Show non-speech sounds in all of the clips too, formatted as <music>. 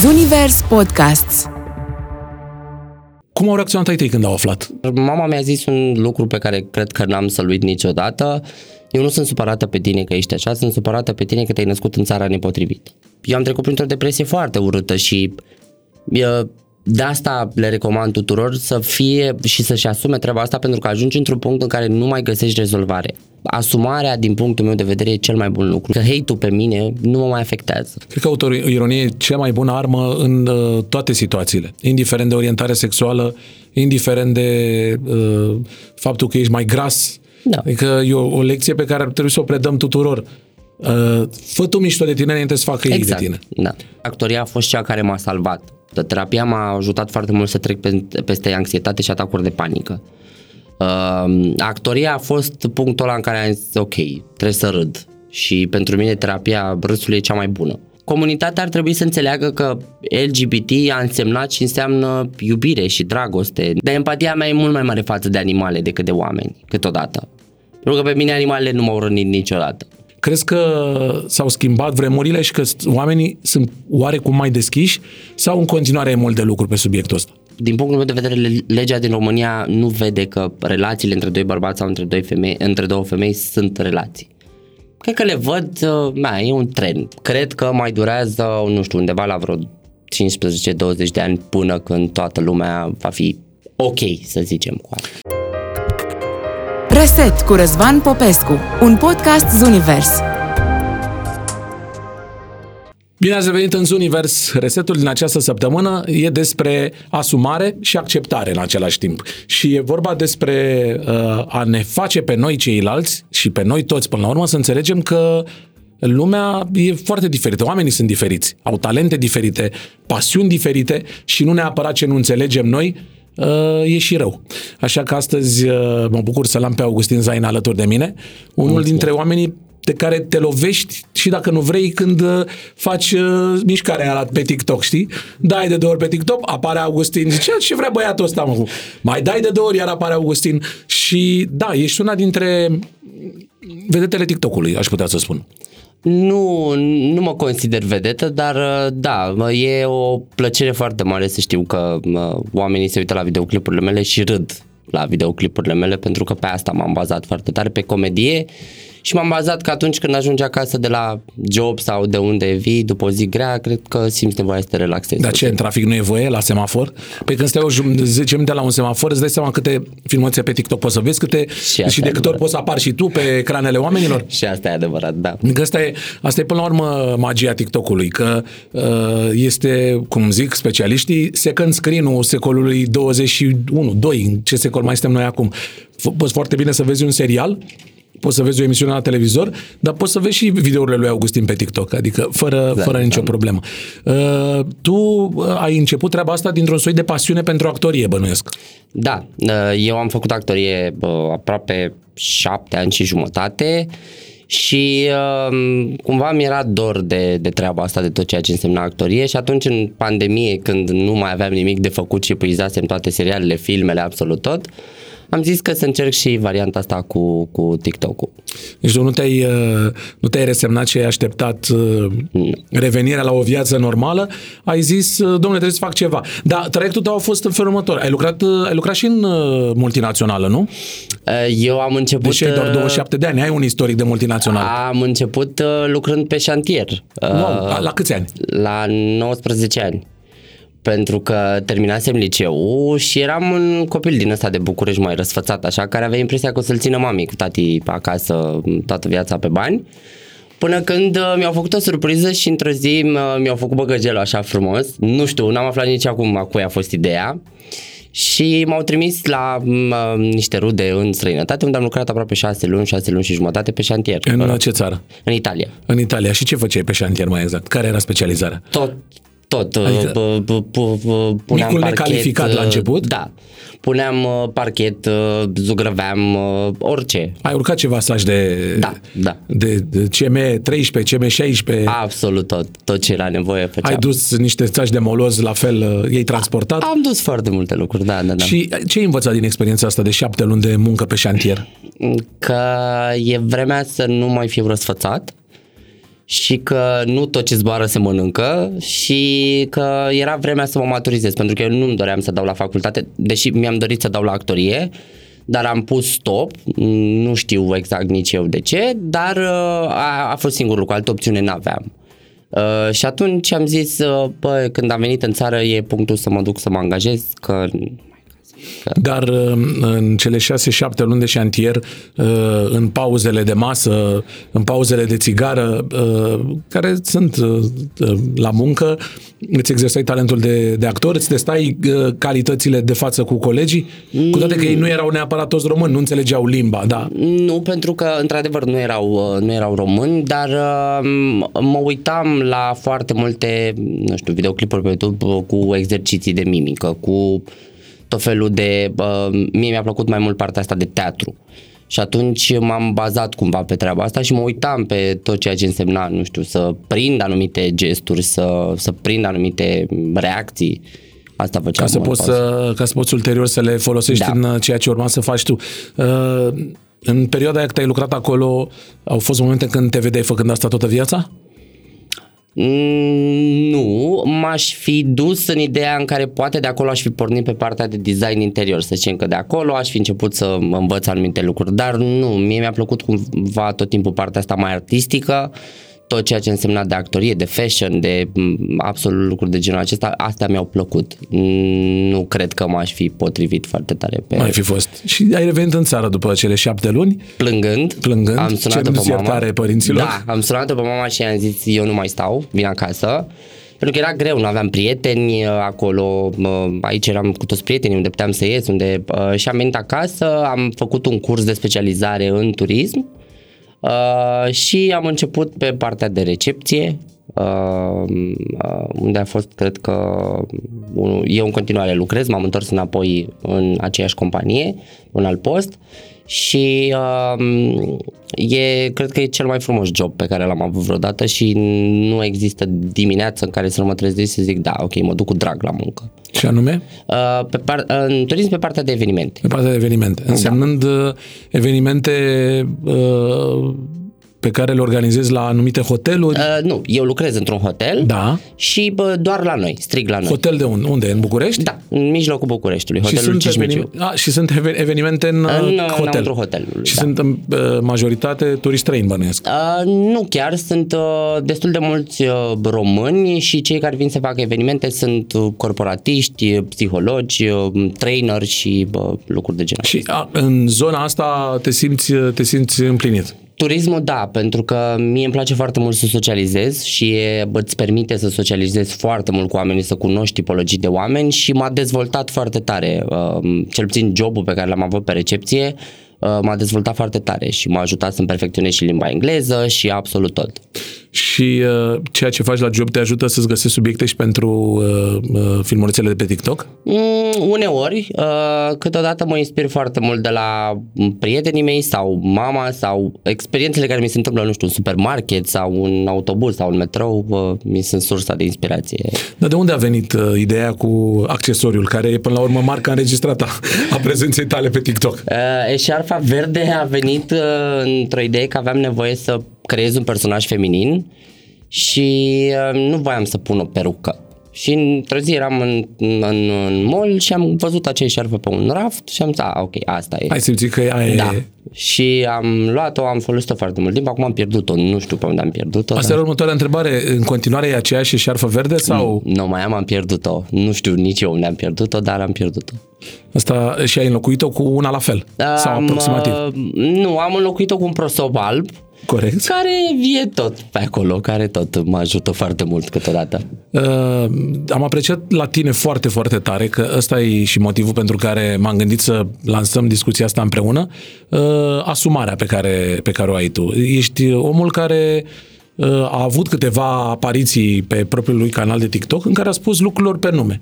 Zunivers Podcasts Cum au reacționat ai tăi când au aflat? Mama mi-a zis un lucru pe care cred că n-am să-l uit niciodată. Eu nu sunt supărată pe tine că ești așa, sunt supărată pe tine că te-ai născut în țara nepotrivită. Eu am trecut printr-o depresie foarte urâtă și eu, de asta le recomand tuturor să fie și să-și asume treaba asta pentru că ajungi într-un punct în care nu mai găsești rezolvare. Asumarea, din punctul meu de vedere, e cel mai bun lucru. Că hate-ul pe mine nu mă mai afectează. Cred că autoironie e cea mai bună armă în uh, toate situațiile, indiferent de orientare sexuală, indiferent de uh, faptul că ești mai gras. Da. Adică e o, o lecție pe care ar trebui să o predăm tuturor. Uh, fă tu mișto de tine înainte să facă Exact. ei de tine. Da. Actoria a fost cea care m-a salvat. Terapia m-a ajutat foarte mult să trec pe- peste anxietate și atacuri de panică. Uh, actoria a fost punctul ăla în care am zis, ok, trebuie să râd. Și pentru mine terapia râsului e cea mai bună. Comunitatea ar trebui să înțeleagă că LGBT a însemnat și înseamnă iubire și dragoste. Dar empatia mea e mult mai mare față de animale decât de oameni, câteodată. Pentru că pe mine animalele nu m-au rănit niciodată. Crezi că s-au schimbat vremurile și că oamenii sunt oarecum mai deschiși sau în continuare e mult de lucru pe subiectul ăsta? din punctul meu de vedere, le- legea din România nu vede că relațiile între doi bărbați sau între, doi femei, între două femei sunt relații. Cred că le văd, uh, na, e un trend. Cred că mai durează, nu știu, undeva la vreo 15-20 de ani până când toată lumea va fi ok, să zicem, cu asta. Reset cu Răzvan Popescu, un podcast Zunivers. Bine ați revenit în Univers. Resetul din această săptămână e despre asumare și acceptare în același timp. Și e vorba despre uh, a ne face pe noi ceilalți și pe noi toți până la urmă să înțelegem că lumea e foarte diferită, oamenii sunt diferiți, au talente diferite, pasiuni diferite și nu neapărat ce nu înțelegem noi uh, e și rău. Așa că astăzi uh, mă bucur să-l am pe Augustin Zain alături de mine, unul dintre oamenii de care te lovești și dacă nu vrei când uh, faci uh, mișcarea aia la- pe TikTok, știi? Dai de două ori pe TikTok, apare Augustin, zice, ce vrea băiatul ăsta, mă? Mai dai de două ori, iar apare Augustin și da, ești una dintre vedetele TikTok-ului, aș putea să spun. Nu, nu mă consider vedetă, dar uh, da, mă, e o plăcere foarte mare să știu că mă, oamenii se uită la videoclipurile mele și râd la videoclipurile mele pentru că pe asta m-am bazat foarte tare, pe comedie și m-am bazat că atunci când ajungi acasă de la job sau de unde vii după o zi grea, cred că simți nevoia să te relaxezi. Dar ce, în trafic nu e voie la semafor? Pe când stai o jum- 10 minute la un semafor, îți dai seama câte filmulețe pe TikTok poți să vezi, câte și, asta și de e câte ori adevărat. poți să apari și tu pe ecranele oamenilor? <laughs> Și asta e adevărat, da. Că asta e, asta e până la urmă magia TikTok-ului, că uh, este, cum zic specialiștii, second screen-ul secolului 21, 2, în ce secol mai suntem noi acum. F- Poți foarte bine să vezi un serial, poți să vezi o emisiune la televizor, dar poți să vezi și videourile lui Augustin pe TikTok, adică fără, exact, fără nicio da. problemă. Uh, tu uh, ai început treaba asta dintr-un soi de pasiune pentru actorie, bănuiesc. Da, uh, eu am făcut actorie uh, aproape șapte ani și jumătate și uh, cumva mi era dor de, de treaba asta, de tot ceea ce însemna actorie și atunci în pandemie, când nu mai aveam nimic de făcut și epuizasem toate serialele, filmele, absolut tot, am zis că să încerc și varianta asta cu, cu TikTok-ul. Deci tu nu te-ai, uh, nu te-ai resemnat și ai așteptat uh, revenirea la o viață normală, ai zis, uh, domnule, trebuie să fac ceva. Dar traiectul tău a fost în felul următor. Ai lucrat, uh, ai lucrat și în uh, multinațională, nu? Uh, Eu am început... Deși ai doar uh, 27 de ani, ai un istoric de multinațională. Am început uh, lucrând pe șantier. Uh, Wow, la, la câți ani? La 19 ani. Pentru că terminasem liceu și eram un copil din ăsta de București mai răsfățat, așa, care avea impresia că o să-l țină mami cu tati acasă toată viața pe bani. Până când uh, mi-au făcut o surpriză și într-o zi uh, mi-au făcut băgăgelul așa frumos. Nu știu, n-am aflat nici acum a cui a fost ideea. Și m-au trimis la m, uh, niște rude în străinătate, unde am lucrat aproape șase luni, șase luni și jumătate pe șantier. În uh, ce țară? În Italia. În Italia. Și ce făceai pe șantier mai exact? Care era specializarea? Tot, tot. Adică Adică, p- p- p- puneam micul parchet, necalificat la uh, început? Da. Puneam uh, parchet, uh, zugrăveam uh, orice. Ai urcat ceva saj de, Da, da. de, de CM13, CM16? Absolut tot. Tot ce era nevoie făceam. Ai dus niște țași de moloz, la fel, uh, ei transportat? Am dus foarte multe lucruri, da, da, da. Și ce ai învățat din experiența asta de șapte luni de muncă pe șantier? Că e vremea să nu mai fiu răsfățat și că nu tot ce zboară se mănâncă și că era vremea să mă maturizez, pentru că eu nu-mi doream să dau la facultate, deși mi-am dorit să dau la actorie, dar am pus stop, nu știu exact nici eu de ce, dar uh, a, a fost singurul lucru, altă opțiune n-aveam. Uh, și atunci am zis, uh, bă, când am venit în țară e punctul să mă duc să mă angajez, că dar uh, în cele șase-șapte luni de șantier, uh, în pauzele de masă, în pauzele de țigară, uh, care sunt la muncă, îți exersai talentul de, de actor, îți testai calitățile de față cu colegii, cu toate că ei nu erau neapărat toți români, nu înțelegeau limba, da. Nu, pentru că într-adevăr nu erau, nu erau români, dar mă uitam la foarte multe, nu știu, videoclipuri pe YouTube cu exerciții de mimică, cu tot felul de... Uh, mie mi-a plăcut mai mult partea asta de teatru. Și atunci m-am bazat cumva pe treaba asta și mă uitam pe tot ceea ce însemna, nu știu, să prind anumite gesturi, să, să prind anumite reacții. Asta făceam. Ca să, poți să, ca să poți ulterior să le folosești da. în ceea ce urma să faci tu. Uh, în perioada aia când ai lucrat acolo, au fost momente când te vedeai făcând asta toată viața? Mm, nu, m-aș fi dus în ideea în care poate de acolo aș fi pornit pe partea de design interior, să zicem că de acolo aș fi început să învăț anumite lucruri, dar nu, mie mi-a plăcut cumva tot timpul partea asta mai artistică, uh, tot ceea ce însemna de actorie, de fashion, de absolut lucruri de genul acesta, astea mi-au plăcut. Nu cred că m-aș fi potrivit foarte tare pe... Mai fi fost. Și ai revenit în țară după cele șapte luni? Plângând. Plângând. Am sunat pe mama. părinților? Da, am sunat pe mama și i-am zis eu nu mai stau, vin acasă. Pentru că era greu, nu aveam prieteni uh, acolo, aici eram cu toți prietenii unde puteam să ies, unde uh, și am venit acasă, am făcut un curs de specializare în turism Uh, și am început pe partea de recepție, uh, uh, unde a fost, cred că, eu în continuare lucrez, m-am întors înapoi în aceeași companie, un alt post și uh, e, cred că e cel mai frumos job pe care l-am avut vreodată și nu există dimineață în care să mă trezesc să zic da, ok, mă duc cu drag la muncă. Ce anume? Uh, pe par, în turism pe partea de evenimente. Pe partea de evenimente. Da. Însemnând da. evenimente uh, pe care le organizezi la anumite hoteluri? Uh, nu, eu lucrez într-un hotel da. și bă, doar la noi, strig la noi. Hotel de unde? Unde? În București? Da, în mijlocul Bucureștiului, hotelul și sunt, evenim- a, și sunt evenimente în, în uh, hotel? În hotelului, Și da. sunt în uh, majoritate turiști străini, bănuiesc? Uh, nu chiar, sunt uh, destul de mulți uh, români și cei care vin să facă evenimente sunt uh, corporatiști, psihologi, uh, trainer și uh, lucruri de genul Și a, în zona asta te simți, te simți împlinit? Turismul, da, pentru că mie îmi place foarte mult să socializez și îți permite să socializezi foarte mult cu oamenii, să cunoști tipologii de oameni și m-a dezvoltat foarte tare. Uh, cel puțin jobul pe care l-am avut pe recepție uh, m-a dezvoltat foarte tare și m-a ajutat să-mi perfecționez și limba engleză și absolut tot și uh, ceea ce faci la job te ajută să-ți găsești subiecte și pentru uh, uh, filmulețele de pe TikTok? Mm, uneori, uh, câteodată mă inspir foarte mult de la prietenii mei sau mama sau experiențele care mi se întâmplă, nu știu, în supermarket sau în autobuz sau în metrou, uh, mi sunt sursa de inspirație. Dar de unde a venit uh, ideea cu accesoriul, care e până la urmă marca înregistrată a prezenței tale pe TikTok? Uh, eșarfa verde a venit uh, într-o idee că aveam nevoie să creez un personaj feminin și uh, nu voiam să pun o perucă. Și într-o zi eram în, în, în mall și am văzut acea șarfă pe un raft și am zis, ok, asta e. Ai simțit că aia da. e... Și am luat-o, am folosit-o foarte mult timp, acum am pierdut-o, nu știu pe unde am pierdut-o. Asta dar... e următoarea întrebare, în continuare e aceeași șarfă verde sau? Nu, nu mai am, am pierdut-o, nu știu nici eu unde am pierdut-o, dar am pierdut-o. Asta și ai înlocuit-o cu una la fel? Sau am, aproximativ? Uh, nu, am înlocuit-o cu un prosop alb Corect. Care e tot pe acolo, care tot mă ajută foarte mult câteodată. Uh, am apreciat la tine foarte, foarte tare că ăsta e și motivul pentru care m-am gândit să lansăm discuția asta împreună, uh, asumarea pe care, pe care o ai tu. Ești omul care uh, a avut câteva apariții pe propriul lui canal de TikTok în care a spus lucrurilor pe nume.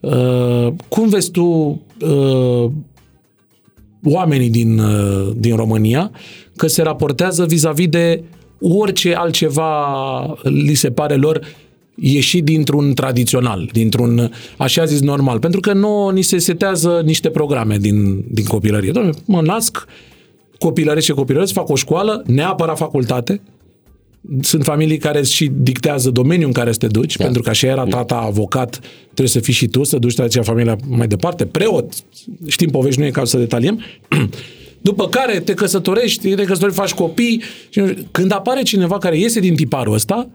Uh, cum vezi tu uh, oamenii din, uh, din România că se raportează vis-a-vis de orice altceva li se pare lor ieși dintr-un tradițional, dintr-un așa zis normal. Pentru că nu ni se setează niște programe din, din copilărie. Doamne, mă nasc, copilăresc și copilăresc, fac o școală, neapărat facultate, sunt familii care și dictează domeniul în care să te duci, Da. pentru că așa era tata avocat, trebuie să fii și tu, să duci tradiția familia mai departe, preot, știm povești, nu e cazul să detaliem, <clears throat> după care te căsătorești, te căsătorești, faci copii, și când apare cineva care iese din tiparul ăsta,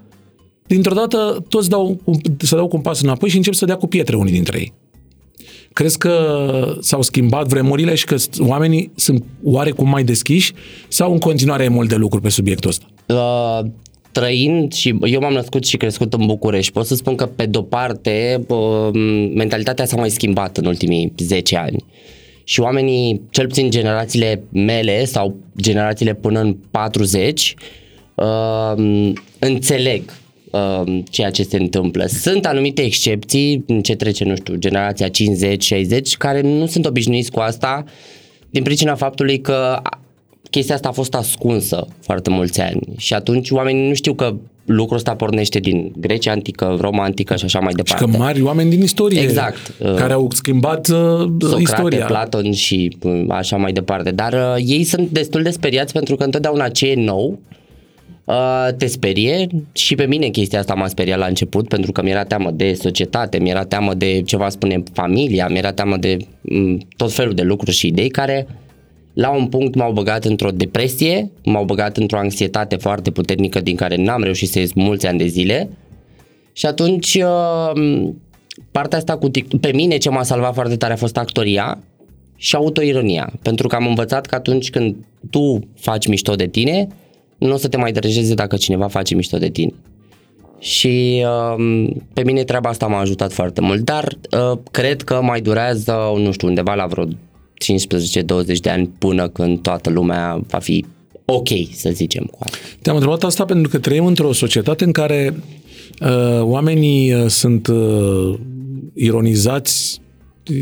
dintr-o dată toți dau, un- se dau cu un pas înapoi și încep să dea cu pietre unii dintre ei. Crezi că s-au schimbat vremurile și că s- oamenii sunt oarecum mai deschiși sau în continuare e mult de lucru pe subiectul ăsta? Uh, trăind și eu m-am născut și crescut în București, pot să spun că pe de-o parte uh, mentalitatea s-a mai schimbat în ultimii 10 ani. Și oamenii, cel puțin generațiile mele sau generațiile până în 40, uh, înțeleg uh, ceea ce se întâmplă. Sunt anumite excepții în ce trece, nu știu, generația 50-60, care nu sunt obișnuiți cu asta din pricina faptului că chestia asta a fost ascunsă foarte mulți ani și atunci oamenii nu știu că lucrul ăsta pornește din Grecia antică, Roma antică și așa mai Și departe. că mari oameni din istorie Exact. care au schimbat uh, Socrate, istoria. Platon și uh, așa mai departe. Dar uh, ei sunt destul de speriați pentru că întotdeauna ce e nou uh, te sperie și pe mine chestia asta m-a speriat la început pentru că mi-era teamă de societate, mi-era teamă de ce va spune familia, mi-era teamă de m, tot felul de lucruri și idei care la un punct m-au băgat într-o depresie, m-au băgat într-o anxietate foarte puternică din care n-am reușit să ies mulți ani de zile și atunci uh, partea asta cu tic- pe mine ce m-a salvat foarte tare a fost actoria și autoironia, pentru că am învățat că atunci când tu faci mișto de tine, nu o să te mai deranjeze dacă cineva face mișto de tine. Și uh, pe mine treaba asta m-a ajutat foarte mult, dar uh, cred că mai durează, nu știu, undeva la vreo 15-20 de ani până când toată lumea va fi ok, să zicem cu asta. Te-am întrebat asta pentru că trăim într-o societate în care uh, oamenii uh, sunt uh, ironizați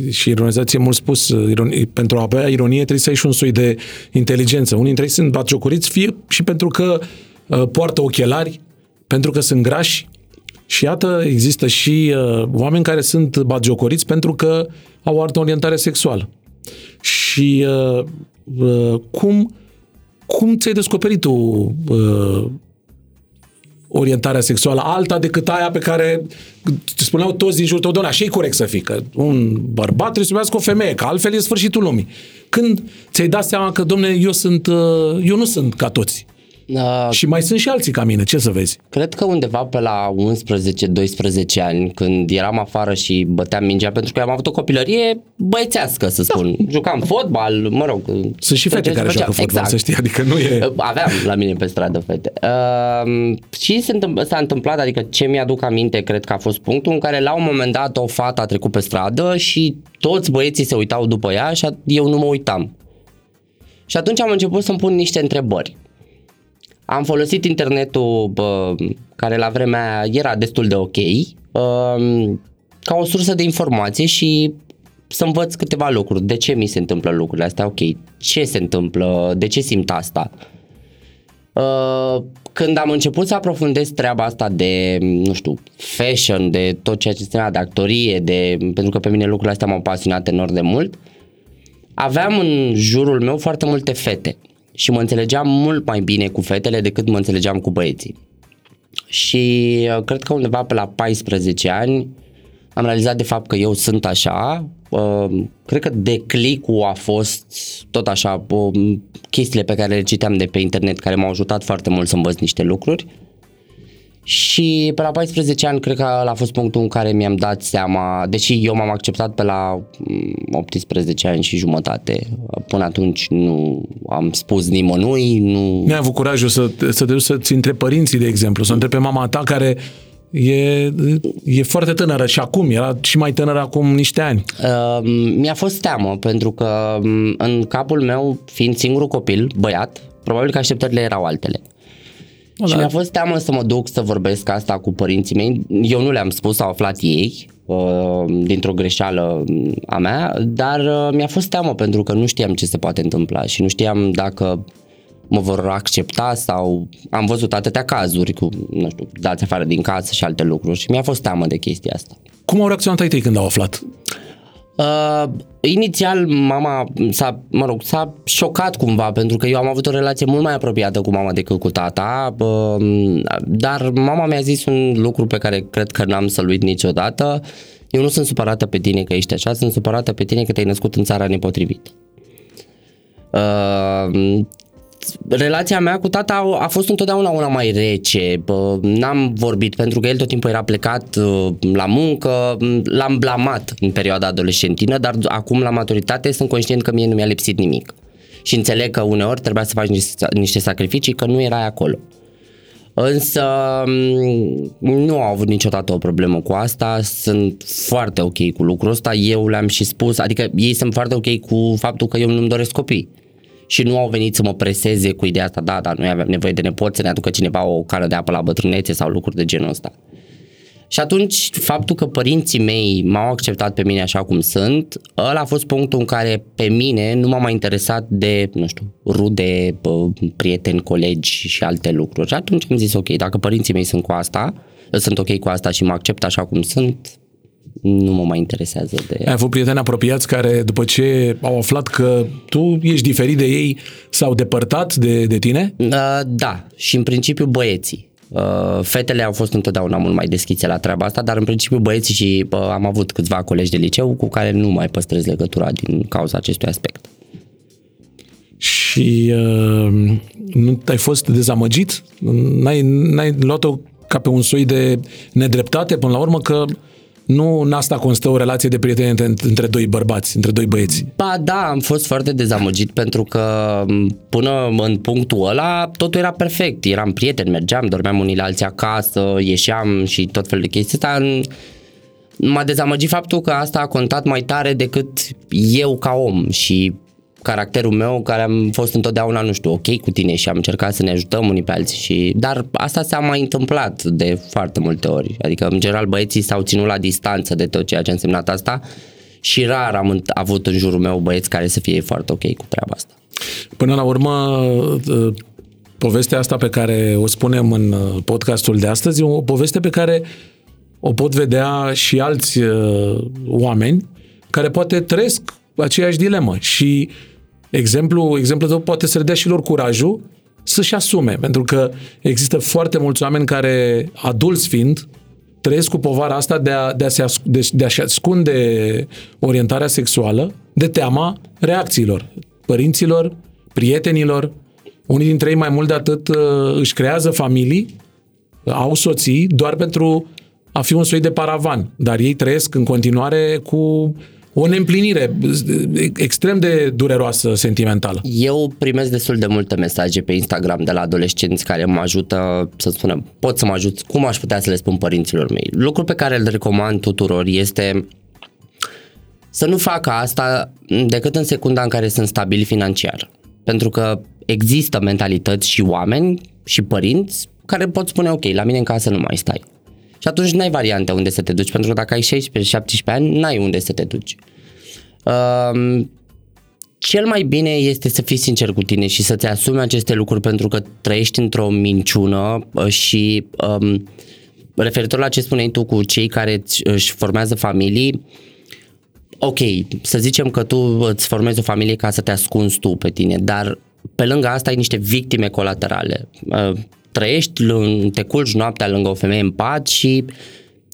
și ironizație mult spus, uh, ironi, pentru a avea ironie trebuie să ai și un soi de inteligență. Unii dintre ei sunt batjocoriți fie și pentru că uh, poartă ochelari, pentru că sunt grași și iată, există și uh, oameni care sunt batjocoriți pentru că au o altă orientare sexuală. Și uh, uh, cum cum ți-ai descoperit tu uh, orientarea sexuală alta decât aia pe care te spuneau toți din jurul tău, doamne, așa e corect să fii, că un bărbat trebuie să iubească o femeie, că altfel e sfârșitul lumii. Când ți-ai dat seama că, domne, eu sunt, uh, eu nu sunt ca toți. Uh, Și mai sunt și alții ca mine, ce să vezi? Cred că undeva pe la 11-12 ani, când eram afară și băteam mingea, pentru că am avut o copilărie băiețească, să spun. Jucam fotbal, mă rog. Sunt și fete ce care făceam. joacă fotbal, exact. să știi, adică nu e... Aveam la mine pe stradă fete. Uh, și se întâmpl- s-a întâmplat, adică ce mi-aduc aminte, cred că a fost punctul în care la un moment dat o fată a trecut pe stradă și toți băieții se uitau după ea și a- eu nu mă uitam. Și atunci am început să-mi pun niște întrebări. Am folosit internetul, bă, care la vremea aia era destul de ok, uh, ca o sursă de informație și să învăț câteva lucruri. De ce mi se întâmplă lucrurile astea? Ok, ce se întâmplă? De ce simt asta? Uh, când am început să aprofundez treaba asta de, nu știu, fashion, de tot ceea ce ținea de actorie, de, pentru că pe mine lucrurile astea m-au pasionat enorm de mult, aveam în jurul meu foarte multe fete și mă înțelegeam mult mai bine cu fetele decât mă înțelegeam cu băieții. Și uh, cred că undeva pe la 14 ani am realizat de fapt că eu sunt așa. Uh, cred că declicul a fost tot așa uh, chestiile pe care le citeam de pe internet care m-au ajutat foarte mult să învăț niște lucruri. Și pe la 14 ani cred că ăla a fost punctul în care mi-am dat seama, deși eu m-am acceptat pe la mm, 18 ani și jumătate, până atunci nu am spus nimănui, nu... Nu ai avut curajul să, să te duci să-ți întrebi părinții, de exemplu, să întrebi pe mama ta care e, e foarte tânără și acum, era și mai tânără acum niște ani. Uh, mi-a fost teamă pentru că um, în capul meu, fiind singurul copil, băiat, probabil că așteptările erau altele. Da. Și mi-a fost teamă să mă duc să vorbesc asta cu părinții mei. Eu nu le-am spus, au aflat ei uh, dintr-o greșeală a mea, dar uh, mi-a fost teamă pentru că nu știam ce se poate întâmpla și nu știam dacă mă vor accepta sau am văzut atâtea cazuri cu, nu știu, dați afară din casă și alte lucruri și mi-a fost teamă de chestia asta. Cum au reacționat ai tăi când au aflat? Uh, inițial mama s-a, mă rog, s-a șocat cumva pentru că eu am avut o relație mult mai apropiată cu mama decât cu tata, uh, dar mama mi-a zis un lucru pe care cred că n-am să-l uit niciodată. Eu nu sunt supărată pe tine că ești așa, sunt supărată pe tine că te-ai născut în țara nepotrivită. Uh, relația mea cu tata a fost întotdeauna una mai rece. N-am vorbit pentru că el tot timpul era plecat uh, la muncă, l-am blamat în perioada adolescentină, dar acum la maturitate sunt conștient că mie nu mi-a lipsit nimic. Și înțeleg că uneori trebuia să faci niște sacrificii, că nu erai acolo. Însă nu au avut niciodată o problemă cu asta, sunt foarte ok cu lucrul ăsta, eu le-am și spus, adică ei sunt foarte ok cu faptul că eu nu-mi doresc copii și nu au venit să mă preseze cu ideea asta, da, dar noi avem nevoie de nepoți să ne aducă cineva o cană de apă la bătrânețe sau lucruri de genul ăsta. Și atunci, faptul că părinții mei m-au acceptat pe mine așa cum sunt, ăla a fost punctul în care pe mine nu m-a mai interesat de, nu știu, rude, prieteni, colegi și alte lucruri. Și atunci am zis, ok, dacă părinții mei sunt cu asta, sunt ok cu asta și mă accept așa cum sunt, nu mă mai interesează de... Ai avut prieteni apropiați care, după ce au aflat că tu ești diferit de ei, s-au depărtat de, de tine? Uh, da, și în principiu băieții. Uh, fetele au fost întotdeauna mult mai deschise la treaba asta, dar în principiu băieții și uh, am avut câțiva colegi de liceu cu care nu mai păstrez legătura din cauza acestui aspect. Și uh, nu ai fost dezamăgit? N-ai, n-ai luat-o ca pe un soi de nedreptate până la urmă că nu în asta constă o relație de prietenie între doi bărbați, între doi băieți. Ba da, am fost foarte dezamăgit pentru că până în punctul ăla totul era perfect. Eram prieteni, mergeam, dormeam unii la alții acasă, ieșeam și tot felul de chestii. Asta m-a dezamăgit faptul că asta a contat mai tare decât eu ca om și caracterul meu care am fost întotdeauna, nu știu, ok cu tine și am încercat să ne ajutăm unii pe alții și... Dar asta s-a mai întâmplat de foarte multe ori. Adică, în general, băieții s-au ținut la distanță de tot ceea ce a însemnat asta și rar am avut în jurul meu băieți care să fie foarte ok cu treaba asta. Până la urmă, ă, povestea asta pe care o spunem în ă, podcastul de astăzi e o poveste pe care o pot vedea și alți ă, oameni care poate trăiesc aceeași dilemă și uh, Exemplu, exemplu tău poate să le dea și lor curajul să-și asume, pentru că există foarte mulți oameni care, adulți fiind, trăiesc cu povara asta de, a, de, a se, de, de a-și ascunde orientarea sexuală de teama reacțiilor părinților, prietenilor. Unii dintre ei mai mult de atât uh, își creează familii, au soții doar pentru a fi un soi de paravan, dar ei trăiesc în continuare cu o neîmplinire extrem de dureroasă, sentimentală. Eu primesc destul de multe mesaje pe Instagram de la adolescenți care mă ajută, să spunem, pot să mă ajut, cum aș putea să le spun părinților mei. Lucrul pe care îl recomand tuturor este să nu facă asta decât în secunda în care sunt stabili financiar. Pentru că există mentalități și oameni și părinți care pot spune, ok, la mine în casă nu mai stai. Și atunci n-ai variante unde să te duci, pentru că dacă ai 16-17 ani, n-ai unde să te duci. Um, cel mai bine este să fii sincer cu tine și să-ți asumi aceste lucruri pentru că trăiești într-o minciună uh, și um, referitor la ce spuneai tu cu cei care își formează familii, ok, să zicem că tu îți formezi o familie ca să te ascunzi tu pe tine, dar pe lângă asta ai niște victime colaterale. Uh, trăiești, te culci noaptea lângă o femeie în pat și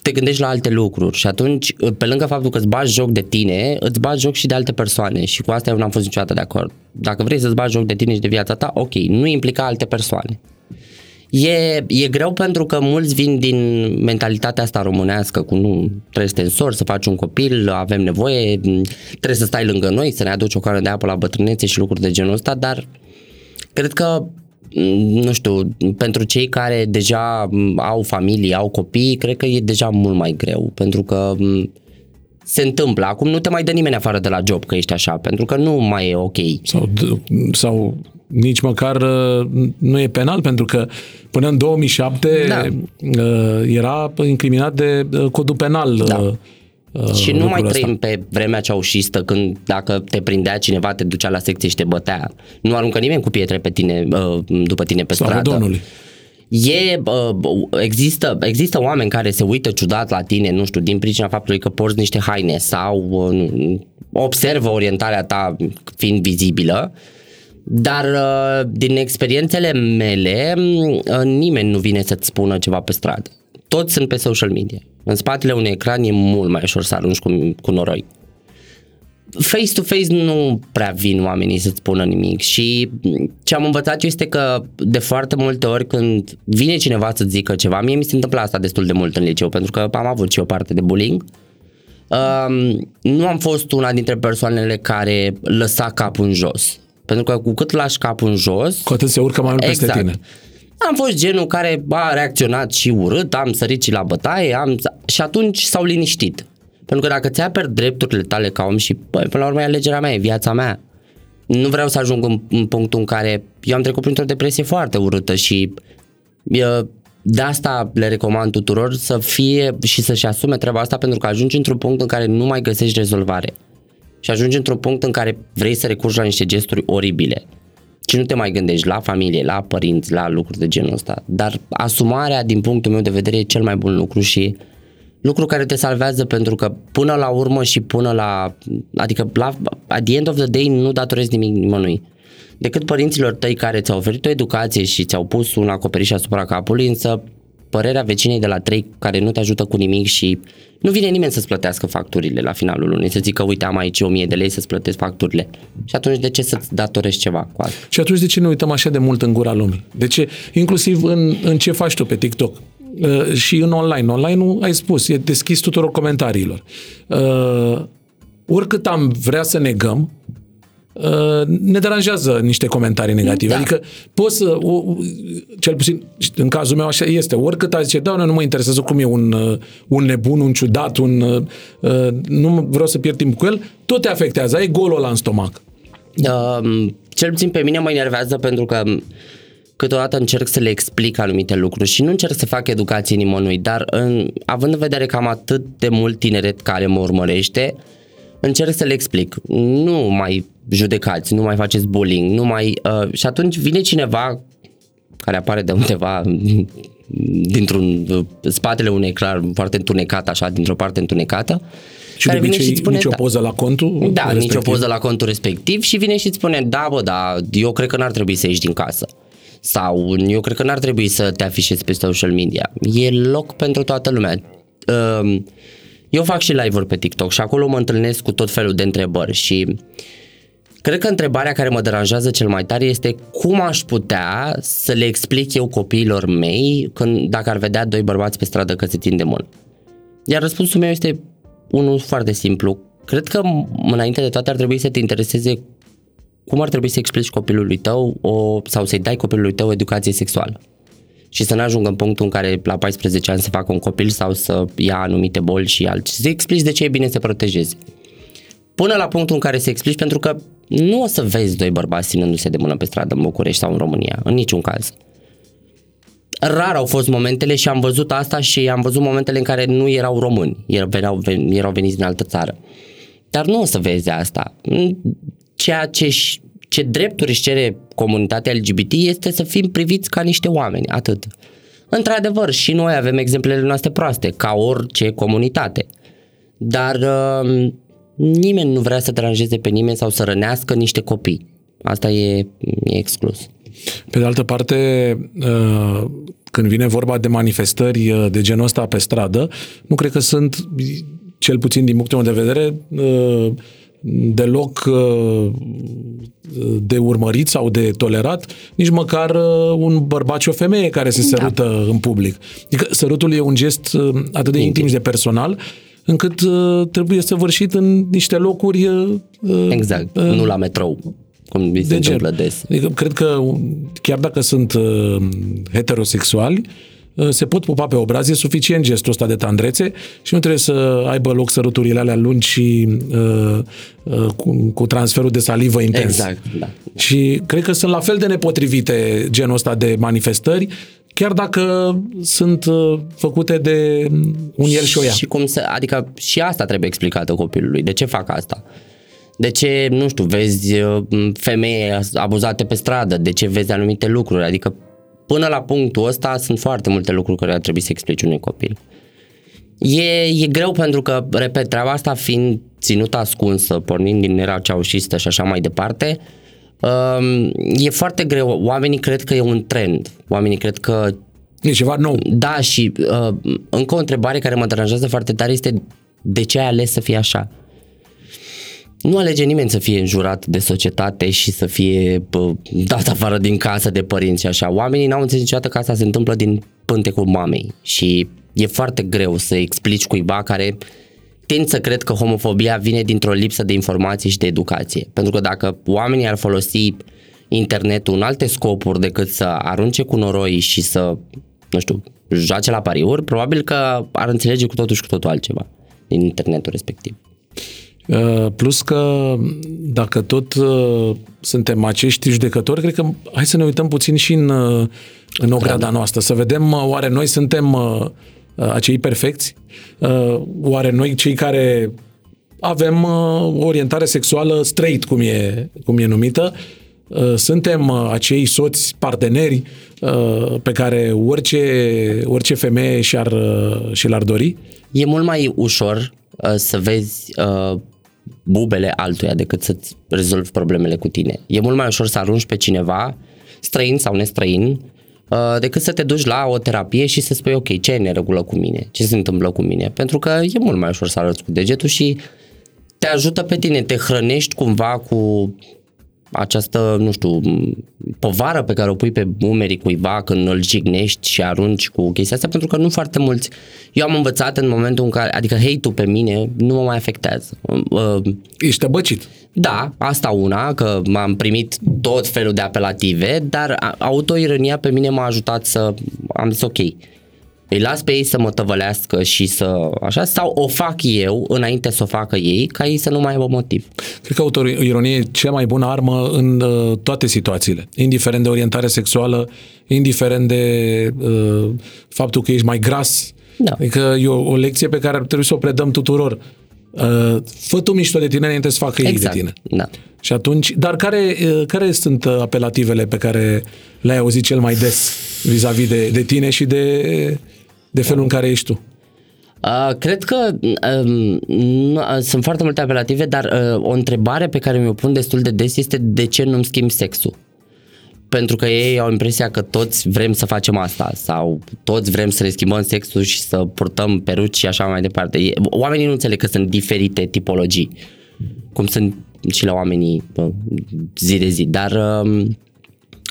te gândești la alte lucruri și atunci, pe lângă faptul că îți bagi joc de tine, îți bagi joc și de alte persoane și cu asta eu n-am fost niciodată de acord. Dacă vrei să-ți bagi joc de tine și de viața ta, ok, nu implica alte persoane. E, e greu pentru că mulți vin din mentalitatea asta românească cu nu trebuie să te însorți, să faci un copil, avem nevoie, trebuie să stai lângă noi, să ne aduci o care de apă la bătrânețe și lucruri de genul ăsta, dar cred că nu știu, pentru cei care deja au familie, au copii, cred că e deja mult mai greu, pentru că se întâmplă. Acum nu te mai dă nimeni afară de la job că ești așa, pentru că nu mai e ok. Sau, sau nici măcar uh, nu e penal, pentru că până în 2007 da. Uh, era incriminat de uh, codul penal. Da Uh, și nu mai trăim ăsta. pe vremea ceaușistă când dacă te prindea cineva, te ducea la secție și te bătea. Nu aruncă nimeni cu pietre pe tine, uh, după tine pe Slavă stradă. Domnului. E, uh, există, există oameni care se uită ciudat la tine, nu știu, din pricina faptului că porți niște haine sau uh, observă orientarea ta fiind vizibilă, dar uh, din experiențele mele, uh, nimeni nu vine să-ți spună ceva pe stradă. Toți sunt pe social media. În spatele unui ecran e mult mai ușor să arunci cu, cu noroi face-to-face nu prea vin oamenii să-ți spună nimic și ce am învățat eu este că de foarte multe ori când vine cineva să zică ceva, mie mi se întâmplă asta destul de mult în liceu pentru că am avut și o parte de bullying, um, nu am fost una dintre persoanele care lăsa capul în jos. Pentru că cu cât lași capul în jos... Cu atât se urcă mai mult exact. peste tine. Am fost genul care a reacționat și urât, am sărit și la bătaie am, și atunci s-au liniștit. Pentru că dacă ți aperi drepturile tale ca om și, băi, până la urmă e alegerea mea, e viața mea. Nu vreau să ajung în, în punctul în care eu am trecut printr-o depresie foarte urâtă și eu, de asta le recomand tuturor să fie și să-și asume treaba asta pentru că ajungi într-un punct în care nu mai găsești rezolvare. Și ajungi într-un punct în care vrei să recurgi la niște gesturi oribile. Și nu te mai gândești la familie, la părinți, la lucruri de genul ăsta. Dar asumarea, din punctul meu de vedere, e cel mai bun lucru și lucru care te salvează pentru că până la urmă și până la, adică la, at the end of the day nu datorezi nimic nimănui. Decât părinților tăi care ți-au oferit o educație și ți-au pus un acoperiș asupra capului, însă părerea vecinei de la trei care nu te ajută cu nimic și nu vine nimeni să-ți plătească facturile la finalul lunii, să zică uite am aici 1000 de lei să-ți plătesc facturile. Și atunci de ce să-ți datorești ceva cu asta? Și atunci de ce ne uităm așa de mult în gura lumii? De ce, inclusiv în, în ce faci tu pe TikTok? Uh, și în online. Online-ul, ai spus, e deschis tuturor comentariilor. Uh, oricât am vrea să negăm, uh, ne deranjează niște comentarii negative. Da. Adică poți să, o, cel puțin în cazul meu așa este, oricât ați zice, da, nu mă interesează cum e un, uh, un nebun, un ciudat, un, uh, uh, nu vreau să pierd timp cu el, tot te afectează, ai golul ăla în stomac. Uh, cel puțin pe mine mă enervează pentru că câteodată încerc să le explic anumite lucruri și nu încerc să fac educație nimănui, dar în, având în vedere că am atât de mult tineret care mă urmărește, încerc să le explic. Nu mai judecați, nu mai faceți bullying, nu mai... Uh, și atunci vine cineva care apare de undeva <laughs> dintr-un uh, spatele unui ecran foarte întunecat, așa, dintr-o parte întunecată, și care vine și spune, nicio da, poză la contul Da, respectiv. nicio poză la contul respectiv și vine și îți spune, da, bă, da, eu cred că n-ar trebui să ieși din casă. Sau eu cred că n-ar trebui să te afișezi pe social media. E loc pentru toată lumea. Um, eu fac și live-uri pe TikTok și acolo mă întâlnesc cu tot felul de întrebări și cred că întrebarea care mă deranjează cel mai tare este cum aș putea să le explic eu copiilor mei când, dacă ar vedea doi bărbați pe stradă că se țin de mână. Iar răspunsul meu este unul foarte simplu. Cred că înainte de toate ar trebui să te intereseze cum ar trebui să explici copilului tău o, sau să-i dai copilului tău educație sexuală. Și să nu ajungă în punctul în care la 14 ani să facă un copil sau să ia anumite boli și alții. Să explici de ce e bine să protejeze. Până la punctul în care să explici, pentru că nu o să vezi doi bărbați ținându-se de mână pe stradă în București sau în România, în niciun caz. Rar au fost momentele și am văzut asta și am văzut momentele în care nu erau români, erau, erau veniți din altă țară. Dar nu o să vezi asta ceea ce, ce drepturi își cere comunitatea LGBT este să fim priviți ca niște oameni, atât. Într-adevăr, și noi avem exemplele noastre proaste, ca orice comunitate. Dar uh, nimeni nu vrea să deranjeze pe nimeni sau să rănească niște copii. Asta e, e exclus. Pe de altă parte, uh, când vine vorba de manifestări uh, de genul ăsta pe stradă, nu cred că sunt, cel puțin din punctul meu de vedere, uh, deloc uh, de urmărit sau de tolerat, nici măcar uh, un bărbat și o femeie care se da. sărută da. în public. Adică sărutul e un gest uh, atât de intim și de personal, încât trebuie săvârșit în niște locuri... Exact, uh, nu la metrou cum mi se de întâmplă gen. des. Adică, cred că chiar dacă sunt uh, heterosexuali, Uh, se pot pupa pe obraz, e suficient gestul ăsta de tandrețe și nu trebuie să aibă loc săruturile alea lungi și uh, uh, cu, cu transferul de salivă intens. Exact, da. Și cred că sunt la fel de nepotrivite genul ăsta de manifestări, chiar dacă sunt uh, făcute de un el și o ea. Și cum să, adică și asta trebuie explicată copilului. De ce fac asta? De ce, nu știu, vezi uh, femeie abuzate pe stradă? De ce vezi anumite lucruri? Adică până la punctul ăsta sunt foarte multe lucruri care ar trebui să explici unui copil. E, e greu pentru că, repet, treaba asta fiind ținută ascunsă, pornind din era ceaușistă și așa mai departe, um, e foarte greu. Oamenii cred că e un trend. Oamenii cred că E ceva nou. da, și uh, încă o întrebare care mă deranjează foarte tare este de ce ai ales să fie așa? Nu alege nimeni să fie înjurat de societate și să fie bă, dat afară din casă de părinți și așa. Oamenii n-au înțeles niciodată că asta se întâmplă din pântecul mamei și e foarte greu să explici cuiva care tind să cred că homofobia vine dintr-o lipsă de informații și de educație. Pentru că dacă oamenii ar folosi internetul în alte scopuri decât să arunce cu noroi și să, nu știu, joace la pariuri, probabil că ar înțelege cu totul și cu totul altceva din internetul respectiv. Uh, Plus că dacă tot uh, suntem acești judecători, cred că hai să ne uităm puțin și în, uh, în ograda noastră, să vedem uh, oare noi suntem uh, uh, acei perfecți, Uh, oare noi cei care avem uh, o orientare sexuală straight, cum e, cum e numită, uh, suntem uh, acei soți parteneri uh, pe care orice, orice femeie și-ar, uh, și l-ar dori? E mult mai ușor uh, să vezi uh, bubele altuia decât să-ți rezolvi problemele cu tine. E mult mai ușor să arunci pe cineva, străin sau nestrăin, uh, decât să te duci la o terapie și să spui ok, ce e în neregulă cu mine, ce se întâmplă cu mine. Pentru că e mult mai ușor să arăți cu degetul și te ajută pe tine, te hrănești cumva cu această, nu știu, povară pe care o pui pe umerii cuiva când îl jignești și arunci cu chestia asta, pentru că nu foarte mulți. Eu am învățat în momentul în care, adică hate-ul pe mine nu mă mai afectează. Uh, Ești tăbăcit. Da, asta una, că m-am primit tot felul de apelative, dar a- autoironia pe mine m-a ajutat să am zis ok, îi las pe ei să mă tăvălească și să așa, sau o fac eu înainte să o facă ei, ca ei să nu mai aibă motiv. Cred că autoironia e cea mai bună armă în uh, toate situațiile, indiferent de orientare sexuală, indiferent de uh, faptul că ești mai gras. Da. Adică e o, o lecție pe care ar trebui să o predăm tuturor. Uh, fă tu mișto de tine înainte să facă ei Exact, de tine. da. Și atunci, dar care, uh, care sunt uh, apelativele pe care le-ai auzit cel mai des vis-a-vis de, de tine și de, de felul în care ești tu? Uh, cred că um, nu, uh, sunt foarte multe apelative, dar uh, o întrebare pe care mi-o pun destul de des este de ce nu-mi schimb sexul? Pentru că ei au impresia că toți vrem să facem asta sau toți vrem să ne schimbăm sexul și să purtăm peruci și așa mai departe. E- Oamenii nu înțeleg că sunt diferite tipologii, cum sunt și la oamenii bă, zi de zi, dar um,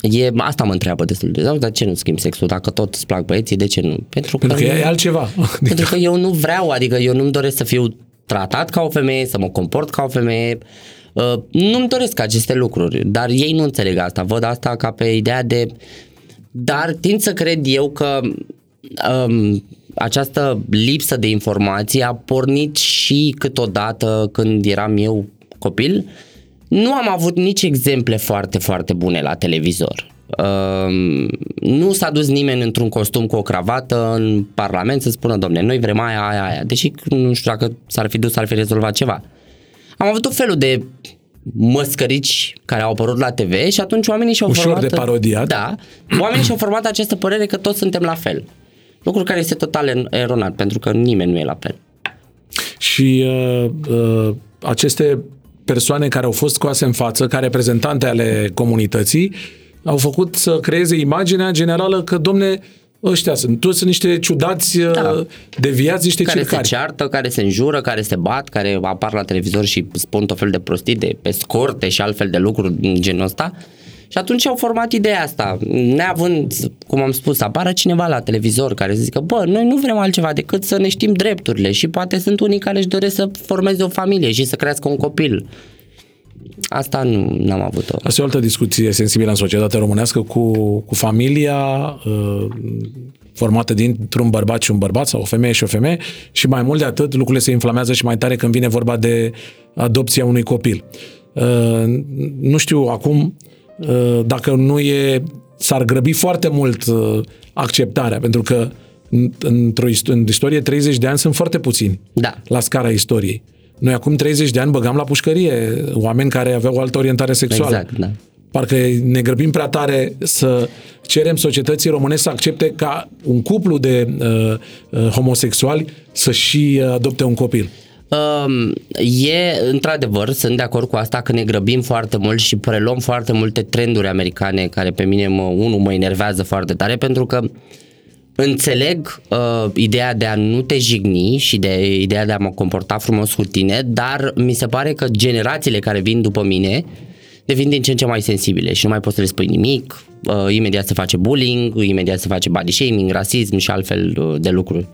e, asta mă întreabă destul de des, dar de ce nu schimb sexul? Dacă tot îți plac băieții, de ce nu? Pentru Pentru că nu- e altceva. <laughs> pentru că eu nu vreau, adică eu nu-mi doresc să fiu tratat ca o femeie, să mă comport ca o femeie. Uh, nu-mi doresc aceste lucruri, dar ei nu înțeleg asta. Văd asta ca pe ideea de... Dar tind să cred eu că um, această lipsă de informații a pornit și câteodată când eram eu copil. Nu am avut nici exemple foarte, foarte bune la televizor. Um, nu s-a dus nimeni într-un costum cu o cravată în parlament să spună, domne, noi vrem aia, aia, aia. Deși nu știu dacă s-ar fi dus, s-ar fi rezolvat ceva. Am avut tot felul de măscărici care au apărut la TV și atunci oamenii și-au Ușor format... de parodiat. Da. Oamenii și-au format această părere că toți suntem la fel. Lucru care este total eronat, pentru că nimeni nu e la fel. Și uh, uh, aceste persoane care au fost scoase în față ca reprezentante ale comunității au făcut să creeze imaginea generală că, domne, ăștia sunt, toți sunt niște ciudați, Da. da. deviați, niște care circari. se ceartă, care se înjură, care se bat, care apar la televizor și spun tot fel de prostii de pe scorte și altfel de lucruri din genul ăsta. Și atunci au format ideea asta, neavând, cum am spus, să apară cineva la televizor care să zică, bă, noi nu vrem altceva decât să ne știm drepturile și poate sunt unii care își doresc să formeze o familie și să crească un copil. Asta nu n-am avut-o. Asta e o altă discuție sensibilă în societatea românească cu, cu familia uh, formată dintr-un bărbat și un bărbat sau o femeie și o femeie și mai mult de atât lucrurile se inflamează și mai tare când vine vorba de adopția unui copil. Uh, nu știu acum uh, dacă nu e s-ar grăbi foarte mult uh, acceptarea, pentru că în- într-o isto- în istorie 30 de ani sunt foarte puțini Da. la scara istoriei. Noi acum 30 de ani băgam la pușcărie oameni care aveau o altă orientare sexuală. Exact, da. parcă ne grăbim prea tare să cerem societății românești să accepte ca un cuplu de uh, uh, homosexuali să și uh, adopte un copil. Um, e, într-adevăr, sunt de acord cu asta că ne grăbim foarte mult și preluăm foarte multe trenduri americane care pe mine, mă, unul, mă enervează foarte tare pentru că înțeleg uh, ideea de a nu te jigni și de ideea de a mă comporta frumos cu tine, dar mi se pare că generațiile care vin după mine devin din ce în ce mai sensibile și nu mai poți să le spui nimic, uh, imediat se face bullying, imediat se face body shaming, rasism și altfel uh, de lucruri.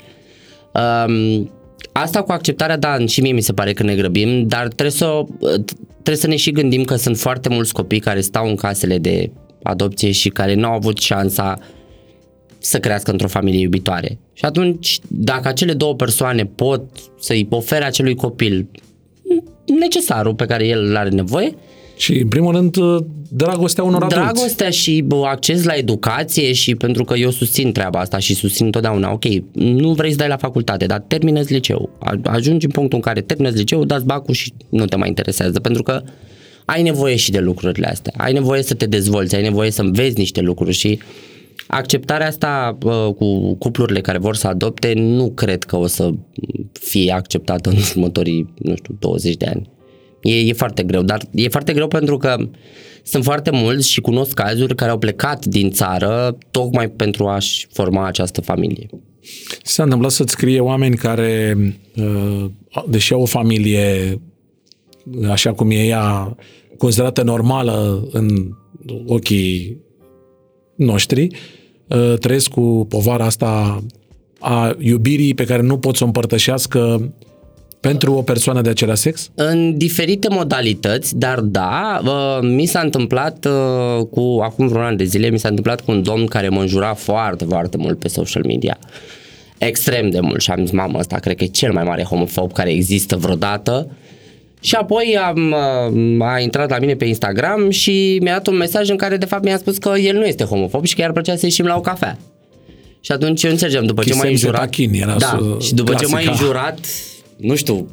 Um, Asta cu acceptarea, da, și mie mi se pare că ne grăbim, dar trebuie să, trebuie să ne și gândim că sunt foarte mulți copii care stau în casele de adopție și care nu au avut șansa să crească într-o familie iubitoare. Și atunci, dacă acele două persoane pot să-i ofere acelui copil necesarul pe care el îl are nevoie, și, în primul rând, dragostea unor adulți. Dragostea și acces la educație și pentru că eu susțin treaba asta și susțin întotdeauna, ok, nu vrei să dai la facultate, dar terminezi liceu. Ajungi în punctul în care terminezi liceu, dați bacul și nu te mai interesează, pentru că ai nevoie și de lucrurile astea. Ai nevoie să te dezvolți, ai nevoie să înveți niște lucruri și acceptarea asta uh, cu cuplurile care vor să adopte nu cred că o să fie acceptată în următorii, nu știu, 20 de ani. E, e foarte greu, dar e foarte greu pentru că sunt foarte mulți și cunosc cazuri care au plecat din țară tocmai pentru a-și forma această familie. S-a întâmplat să-ți scrie oameni care, uh, deși au o familie așa cum e ea considerată normală în ochii noștri, uh, trăiesc cu povara asta a iubirii pe care nu pot să o împărtășească pentru o persoană de același sex? În diferite modalități, dar da, uh, mi s-a întâmplat uh, cu, acum vreun an de zile, mi s-a întâmplat cu un domn care mă înjura foarte, foarte mult pe social media. Extrem de mult și am zis, mamă, ăsta cred că e cel mai mare homofob care există vreodată. Și apoi am, uh, a intrat la mine pe Instagram și mi-a dat un mesaj în care de fapt mi-a spus că el nu este homofob și că i-ar plăcea să ieșim la o cafea. Și atunci eu înțelegem, după ce m-ai înjurat... era da, și după clasica. ce m-ai înjurat, nu știu,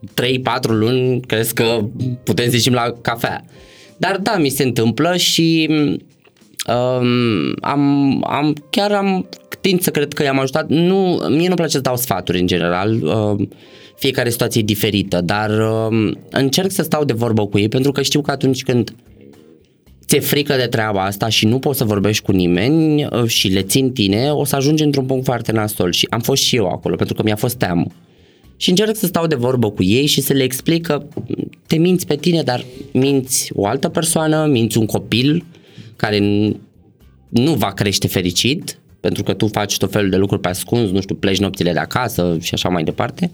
3-4 luni, crezi că putem să ieșim la cafea. Dar da, mi se întâmplă și um, am, am, chiar am tind să cred că i-am ajutat. Nu, mie nu place să dau sfaturi în general, um, fiecare situație e diferită, dar um, încerc să stau de vorbă cu ei pentru că știu că atunci când ți-e frică de treaba asta și nu poți să vorbești cu nimeni uh, și le țin tine, o să ajungi într-un punct foarte nasol și am fost și eu acolo pentru că mi-a fost teamă și încerc să stau de vorbă cu ei și să le explic că te minți pe tine, dar minți o altă persoană, minți un copil care nu va crește fericit pentru că tu faci tot felul de lucruri pe ascuns, nu știu, pleci nopțile de acasă și așa mai departe.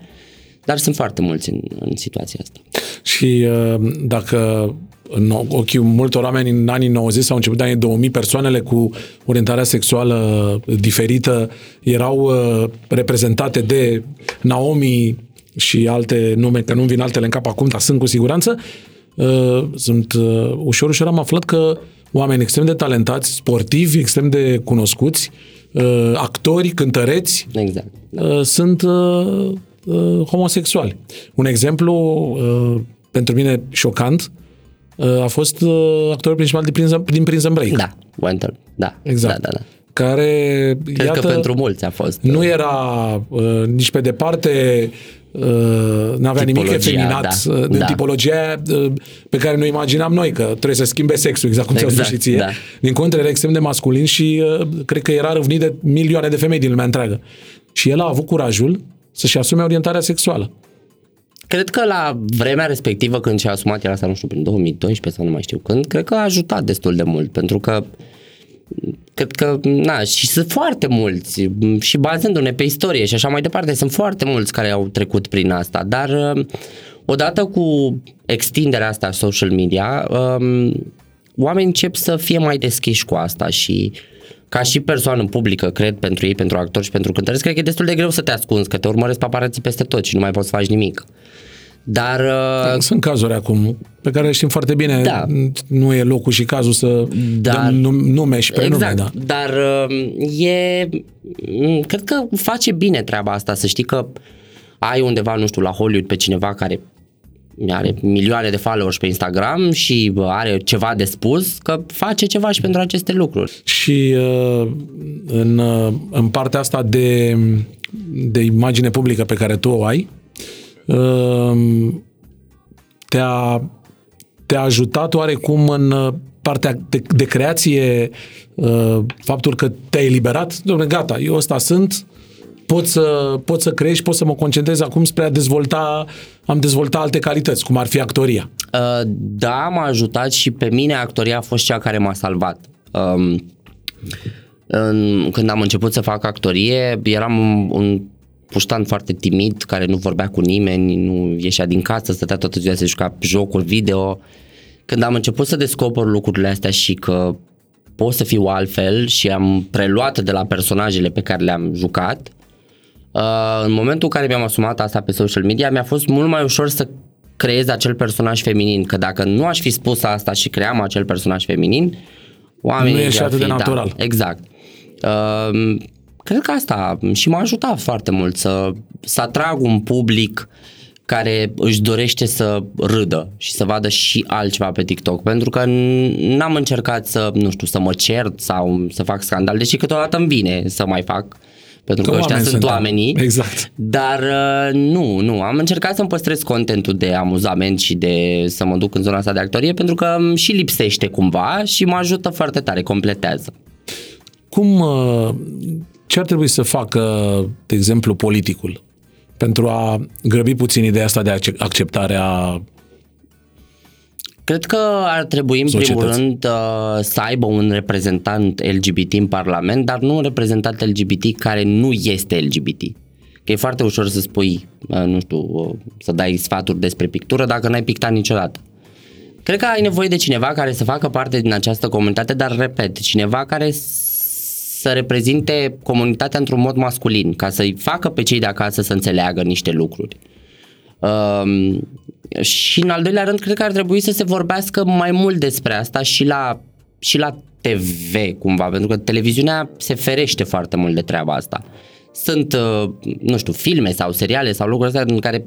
Dar sunt foarte mulți în, în situația asta. Și uh, dacă în ochii multor oameni în anii 90 sau început de anii 2000, persoanele cu orientarea sexuală diferită erau uh, reprezentate de Naomi și alte nume, că nu-mi vin altele în cap acum, dar sunt cu siguranță, uh, sunt ușor, ușor am aflat că oameni extrem de talentați, sportivi, extrem de cunoscuți, actori, cântăreți, exact, da. sunt homosexuali. Un exemplu pentru mine șocant, Uh, a fost uh, actorul principal din Prison, din Prison Break. Da, Winter, da. Exact. Da, da, da. Care, Cred iată, că pentru mulți a fost. Nu uh, era uh, nici pe departe uh, n-avea nimic efeminat da, uh, din da. tipologia uh, pe care noi imaginam noi, că trebuie să schimbe sexul, exact cum exact, ți-au spus și ție. Da. Din contră, era extrem de masculin și uh, cred că era răvnit de milioane de femei din lumea întreagă. Și el a avut curajul să-și asume orientarea sexuală. Cred că la vremea respectivă când și-a asumat el asta, nu știu, prin 2012 sau nu mai știu când, cred că a ajutat destul de mult, pentru că cred că, na, și sunt foarte mulți și bazându-ne pe istorie și așa mai departe, sunt foarte mulți care au trecut prin asta, dar odată cu extinderea asta social media, um, oamenii încep să fie mai deschiși cu asta și uh, ca și persoană publică, cred, pentru ei, pentru actori și pentru cântăreți, cred că e destul de greu să te ascunzi, că te urmăresc paparații peste tot și nu mai poți să faci nimic. Dar... Uh, Sunt cazuri acum pe care le știm foarte bine. Da. Nu e locul și cazul să dar, dăm nume și prenume. Exact, da. dar uh, e... Cred că face bine treaba asta, să știi că ai undeva, nu știu, la Hollywood pe cineva care are milioane de followers pe Instagram și are ceva de spus, că face ceva și pentru aceste lucruri. Și uh, în, uh, în partea asta de, de imagine publică pe care tu o ai, uh, te-a, te-a ajutat oarecum în partea de, de creație, faptul că te-ai eliberat? Dom'le, gata, eu ăsta sunt, pot să, pot să crești, pot să mă concentrez acum spre a dezvolta, am dezvoltat alte calități, cum ar fi actoria. Uh, da, m-a ajutat și pe mine actoria a fost cea care m-a salvat. Um, în, când am început să fac actorie, eram un, un puștan foarte timid, care nu vorbea cu nimeni, nu ieșea din casă, stătea toată ziua să juca jocuri video. Când am început să descoper lucrurile astea și că pot să fiu altfel și am preluat de la personajele pe care le-am jucat, Uh, în momentul în care mi-am asumat asta pe social media, mi-a fost mult mai ușor să creez acel personaj feminin, că dacă nu aș fi spus asta și cream acel personaj feminin, oamenii nu e atât de da, natural. Da, exact. Uh, cred că asta și m-a ajutat foarte mult să, să atrag un public care își dorește să râdă și să vadă și altceva pe TikTok, pentru că n-am încercat să, nu știu, să mă cert sau să fac scandal, deși câteodată îmi vine să mai fac pentru că, că ăștia sunt, sunt da. oamenii. Exact. Dar uh, nu, nu, am încercat să-mi păstrez contentul de amuzament și de să mă duc în zona asta de actorie pentru că și lipsește cumva și mă ajută foarte tare, completează. Cum, uh, ce ar trebui să facă, de exemplu, politicul pentru a grăbi puțin ideea asta de acceptare a Cred că ar trebui în Societăți. primul rând uh, să aibă un reprezentant LGBT în Parlament, dar nu un reprezentant LGBT care nu este LGBT. Că e foarte ușor să spui, uh, nu știu, uh, să dai sfaturi despre pictură dacă n-ai pictat niciodată. Cred că ai nevoie de cineva care să facă parte din această comunitate, dar repet, cineva care să reprezinte comunitatea într-un mod masculin, ca să-i facă pe cei de acasă să înțeleagă niște lucruri. Um, și în al doilea rând, cred că ar trebui să se vorbească mai mult despre asta și la, și la TV, cumva, pentru că televiziunea se ferește foarte mult de treaba asta. Sunt, uh, nu știu, filme sau seriale sau lucruri astea în care,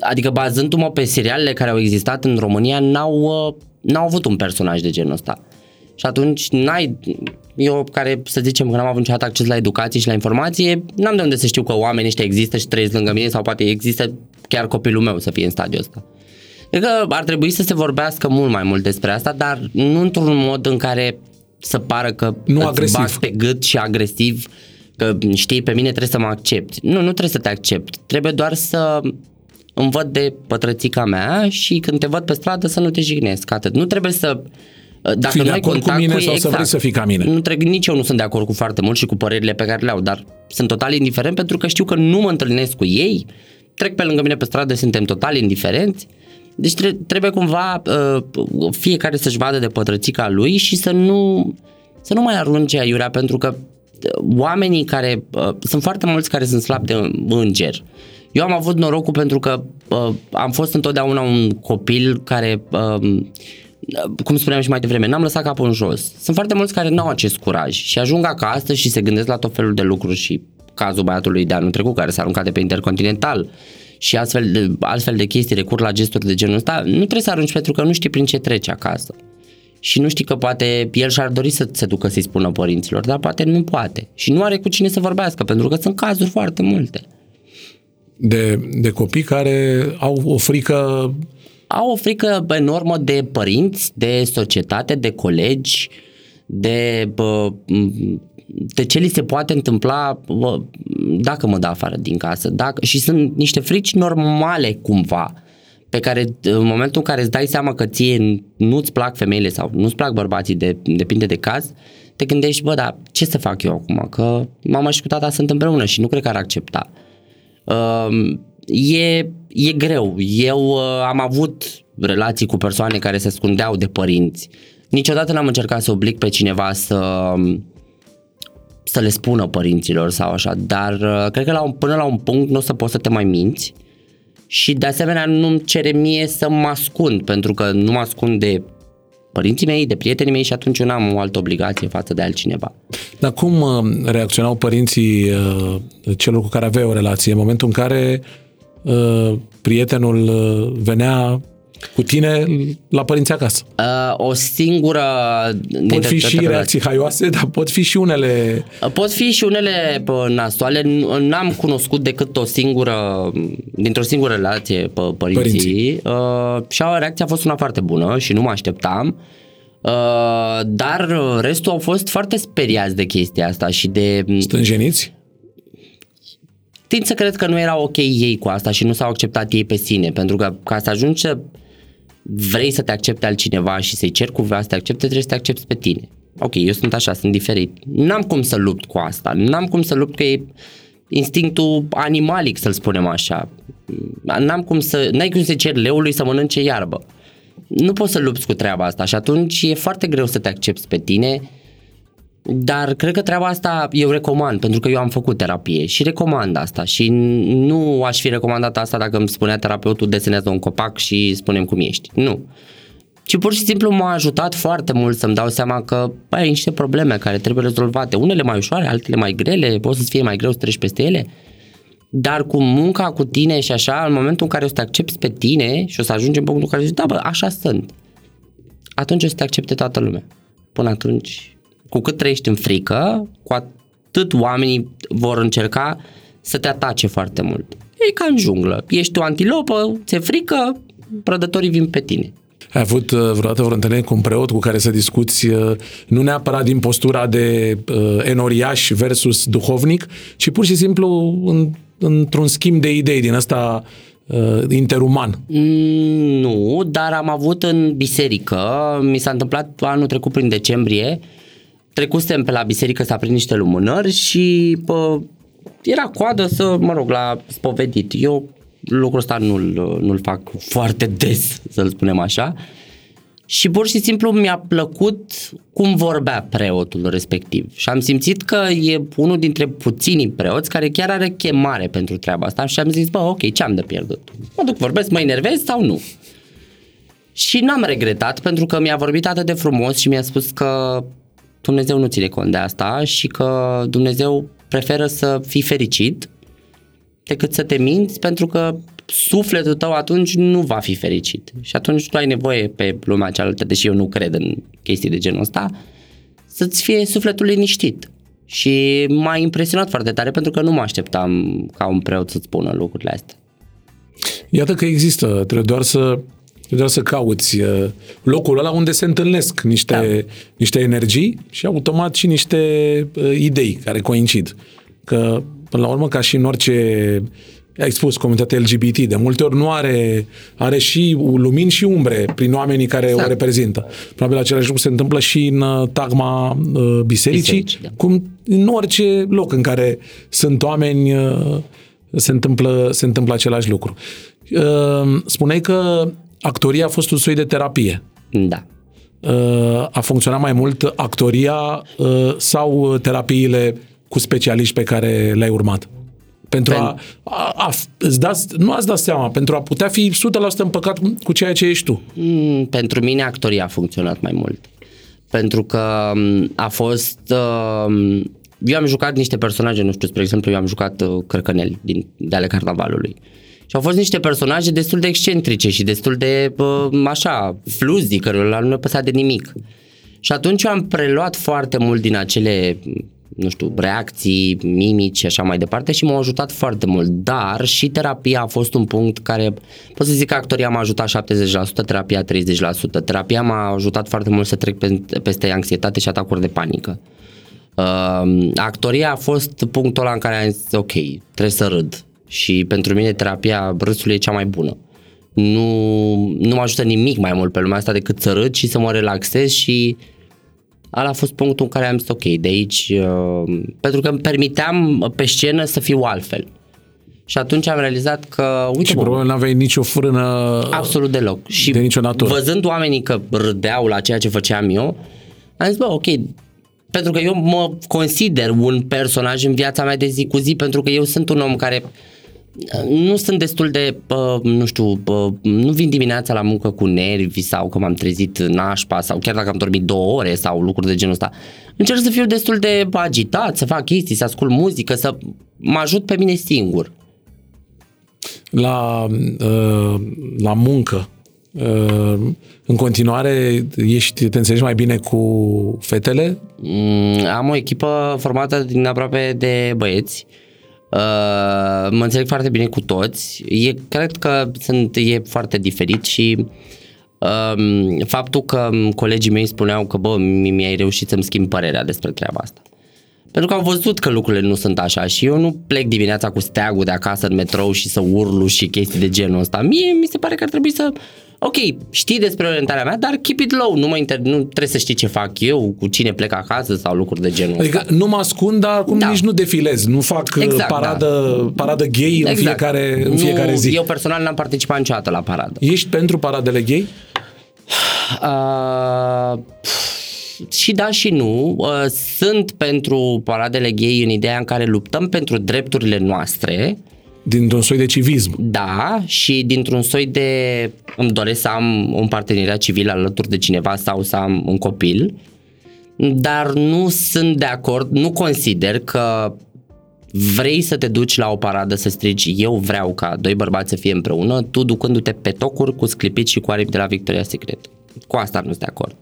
adică bazându-mă pe serialele care au existat în România, n-au, uh, n-au avut un personaj de genul ăsta. Și atunci n-ai, eu care să zicem că n-am avut niciodată acces la educație și la informație, n-am de unde să știu că oamenii ăștia există și trăiesc lângă mine sau poate există chiar copilul meu să fie în stadiul ăsta. Cred că ar trebui să se vorbească mult mai mult despre asta, dar nu într-un mod în care să pară că nu îți agresiv. pe gât și agresiv, că știi, pe mine trebuie să mă accepti. Nu, nu trebuie să te accept. Trebuie doar să îmi văd de pătrățica mea și când te văd pe stradă să nu te jignesc atât. Nu trebuie să dacă fii nu ai contact cu mine cu ei, sau exact, să vrei să fii ca mine. Nu trec, nici eu nu sunt de acord cu foarte mult și cu părerile pe care le au, dar sunt total indiferent pentru că știu că nu mă întâlnesc cu ei, trec pe lângă mine pe stradă, suntem total indiferenți. Deci trebuie cumva uh, fiecare să-și vadă de pătrățica lui și să nu, să nu mai arunce aiurea pentru că uh, oamenii care, uh, sunt foarte mulți care sunt slabi de înger. Eu am avut norocul pentru că uh, am fost întotdeauna un copil care uh, cum spuneam și mai devreme, n-am lăsat capul în jos. Sunt foarte mulți care nu au acest curaj și ajung acasă și se gândesc la tot felul de lucruri și cazul băiatului de anul trecut care s-a aruncat de pe Intercontinental și astfel de, altfel de chestii recur la gesturi de genul ăsta, nu trebuie să arunci pentru că nu știi prin ce trece acasă. Și nu știi că poate el și-ar dori să se ducă să-i spună părinților, dar poate nu poate. Și nu are cu cine să vorbească, pentru că sunt cazuri foarte multe. De, de copii care au o frică au o frică enormă de părinți, de societate, de colegi, de, bă, de ce li se poate întâmpla bă, dacă mă dă afară din casă. Dacă, și sunt niște frici normale cumva pe care în momentul în care îți dai seama că ție nu-ți plac femeile sau nu-ți plac bărbații, de, depinde de caz, te gândești, bă, dar ce să fac eu acum? Că mama și cu tata sunt împreună și nu cred că ar accepta. Uh, e, e greu. Eu uh, am avut relații cu persoane care se ascundeau de părinți. Niciodată n-am încercat să oblig pe cineva să să le spună părinților sau așa, dar uh, cred că la un, până la un punct nu o să poți să te mai minți și de asemenea nu-mi cere mie să mă ascund, pentru că nu mă ascund de părinții mei, de prietenii mei și atunci eu n-am o altă obligație față de altcineva. Dar cum uh, reacționau părinții uh, celor cu care aveai o relație în momentul în care uh, prietenul uh, venea cu tine la părinți acasă. Uh, o singură... Pot fi și reacții haioase, dar pot fi și unele... Uh, pot fi și unele pă, nasoale. N-am cunoscut decât o singură, dintr-o singură relație pă, părinții. părinții. Uh, și reacția a fost una foarte bună și nu mă așteptam. Uh, dar restul au fost foarte speriați de chestia asta și de... Stânjeniți? Tind să cred că nu era ok ei cu asta și nu s-au acceptat ei pe sine, pentru că ca să ajungi să vrei să te accepte altcineva și să-i cer cumva să te accepte, trebuie să te accepti pe tine. Ok, eu sunt așa, sunt diferit. N-am cum să lupt cu asta, n-am cum să lupt că e instinctul animalic, să-l spunem așa. N-am cum să, n-ai cum să cer leului să mănânce iarbă. Nu poți să lupți cu treaba asta și atunci e foarte greu să te accepti pe tine dar cred că treaba asta eu recomand, pentru că eu am făcut terapie și recomand asta și nu aș fi recomandat asta dacă îmi spunea terapeutul desenează un copac și spunem cum ești. Nu. Ci pur și simplu m-a ajutat foarte mult să-mi dau seama că bă, ai niște probleme care trebuie rezolvate. Unele mai ușoare, altele mai grele, poți să-ți fie mai greu să treci peste ele. Dar cu munca cu tine și așa, în momentul în care o să te accepti pe tine și o să ajungi în punctul în care zici, da bă, așa sunt. Atunci o să te accepte toată lumea. Până atunci cu cât trăiești în frică, cu atât oamenii vor încerca să te atace foarte mult. E ca în junglă. Ești o antilopă, ți-e frică, prădătorii vin pe tine. Ai avut uh, vreodată vreo întâlnire cu un preot cu care să discuți uh, nu neapărat din postura de uh, enoriaș versus duhovnic, ci pur și simplu în, într-un schimb de idei din ăsta uh, interuman? Mm, nu, dar am avut în biserică, mi s-a întâmplat anul trecut prin decembrie, uh, trecusem pe la biserică să aprind niște lumânări și pă, era coadă să, mă rog, la spovedit. Eu lucrul ăsta nu-l, nu-l fac foarte des, să-l spunem așa. Și pur și simplu mi-a plăcut cum vorbea preotul respectiv. Și am simțit că e unul dintre puținii preoți care chiar are chemare pentru treaba asta și am zis, bă, ok, ce am de pierdut? Mă duc, vorbesc, mă enervez sau nu? Și n-am regretat pentru că mi-a vorbit atât de frumos și mi-a spus că Dumnezeu nu ține cont de asta și că Dumnezeu preferă să fii fericit decât să te minți pentru că sufletul tău atunci nu va fi fericit. Și atunci tu ai nevoie pe lumea cealaltă, deși eu nu cred în chestii de genul ăsta, să-ți fie sufletul liniștit. Și m-a impresionat foarte tare pentru că nu mă așteptam ca un preot să-ți spună lucrurile astea. Iată că există, trebuie doar să doar să cauți uh, locul ăla unde se întâlnesc niște, da. niște energii și automat și niște uh, idei care coincid. Că, până la urmă, ca și în orice ai spus, comunitatea LGBT, de multe ori nu are, are și lumini și umbre prin oamenii care exact. o reprezintă. Probabil același lucru se întâmplă și în uh, tagma uh, bisericii, Biserici, da. cum în orice loc în care sunt oameni uh, se întâmplă, se întâmplă același lucru. Uh, spuneai că actoria a fost un soi de terapie. Da. Uh, a funcționat mai mult actoria uh, sau terapiile cu specialiști pe care le-ai urmat? Pentru Pen... a, a, a îți dați, nu ați dat seama, pentru a putea fi 100% împăcat cu ceea ce ești tu. Mm, pentru mine actoria a funcționat mai mult. Pentru că mm, a fost... Uh, eu am jucat niște personaje, nu știu, spre exemplu, eu am jucat uh, Cărcăneli din, de ale carnavalului. Uh, și au fost niște personaje destul de excentrice și destul de, așa, fluzii, cărora nu ne păsa de nimic. Și atunci eu am preluat foarte mult din acele nu știu, reacții, mimici și așa mai departe și m-au ajutat foarte mult. Dar și terapia a fost un punct care, pot să zic că actoria m-a ajutat 70%, terapia 30%. Terapia m-a ajutat foarte mult să trec peste anxietate și atacuri de panică. Uh, actoria a fost punctul ăla în care am zis, ok, trebuie să râd, și pentru mine terapia râsului e cea mai bună. Nu, nu mă ajută nimic mai mult pe lumea asta decât să râd și să mă relaxez și ala a fost punctul în care am zis ok, de aici, uh, pentru că îmi permiteam pe scenă să fiu altfel. Și atunci am realizat că, uite Și probabil nu aveai nicio frână Absolut deloc. Și de nicio natură. văzând oamenii că râdeau la ceea ce făceam eu, am zis, bă, ok, pentru că eu mă consider un personaj în viața mea de zi cu zi, pentru că eu sunt un om care nu sunt destul de, uh, nu știu, uh, nu vin dimineața la muncă cu nervi sau că m-am trezit nașpa sau chiar dacă am dormit două ore sau lucruri de genul ăsta. Încerc să fiu destul de agitat, să fac chestii, să ascult muzică, să mă ajut pe mine singur. la, uh, la muncă, uh, în continuare ești, te înțelegi mai bine cu fetele? Mm, am o echipă formată din aproape de băieți. Uh, mă înțeleg foarte bine cu toți. E, cred că sunt, e foarte diferit și um, faptul că colegii mei spuneau că bă, mi-ai reușit să-mi schimb părerea despre treaba asta. Pentru că au văzut că lucrurile nu sunt așa și eu nu plec dimineața cu steagul de acasă în metrou și să urlu și chestii de genul ăsta. Mie mi se pare că ar trebui să ok, știi despre orientarea mea, dar keep it low, nu, mă inter- nu trebuie să știi ce fac eu, cu cine plec acasă sau lucruri de genul Adică ăsta. nu mă ascund, dar acum Da. nici nu defilez, nu fac exact, Exact, paradă, da. paradă gay în fiecare, în fiecare nu, zi. Eu personal n-am participat niciodată la paradă. Ești pentru paradele gay? Uh, și da și nu. Uh, sunt pentru paradele gay în ideea în care luptăm pentru drepturile noastre, Dintr-un soi de civism. Da, și dintr-un soi de îmi doresc să am un parteneriat civil alături de cineva sau să am un copil, dar nu sunt de acord, nu consider că vrei să te duci la o paradă să strigi eu vreau ca doi bărbați să fie împreună, tu ducându-te pe tocuri cu sclipit și cu aripi de la Victoria's Secret. Cu asta nu sunt de acord.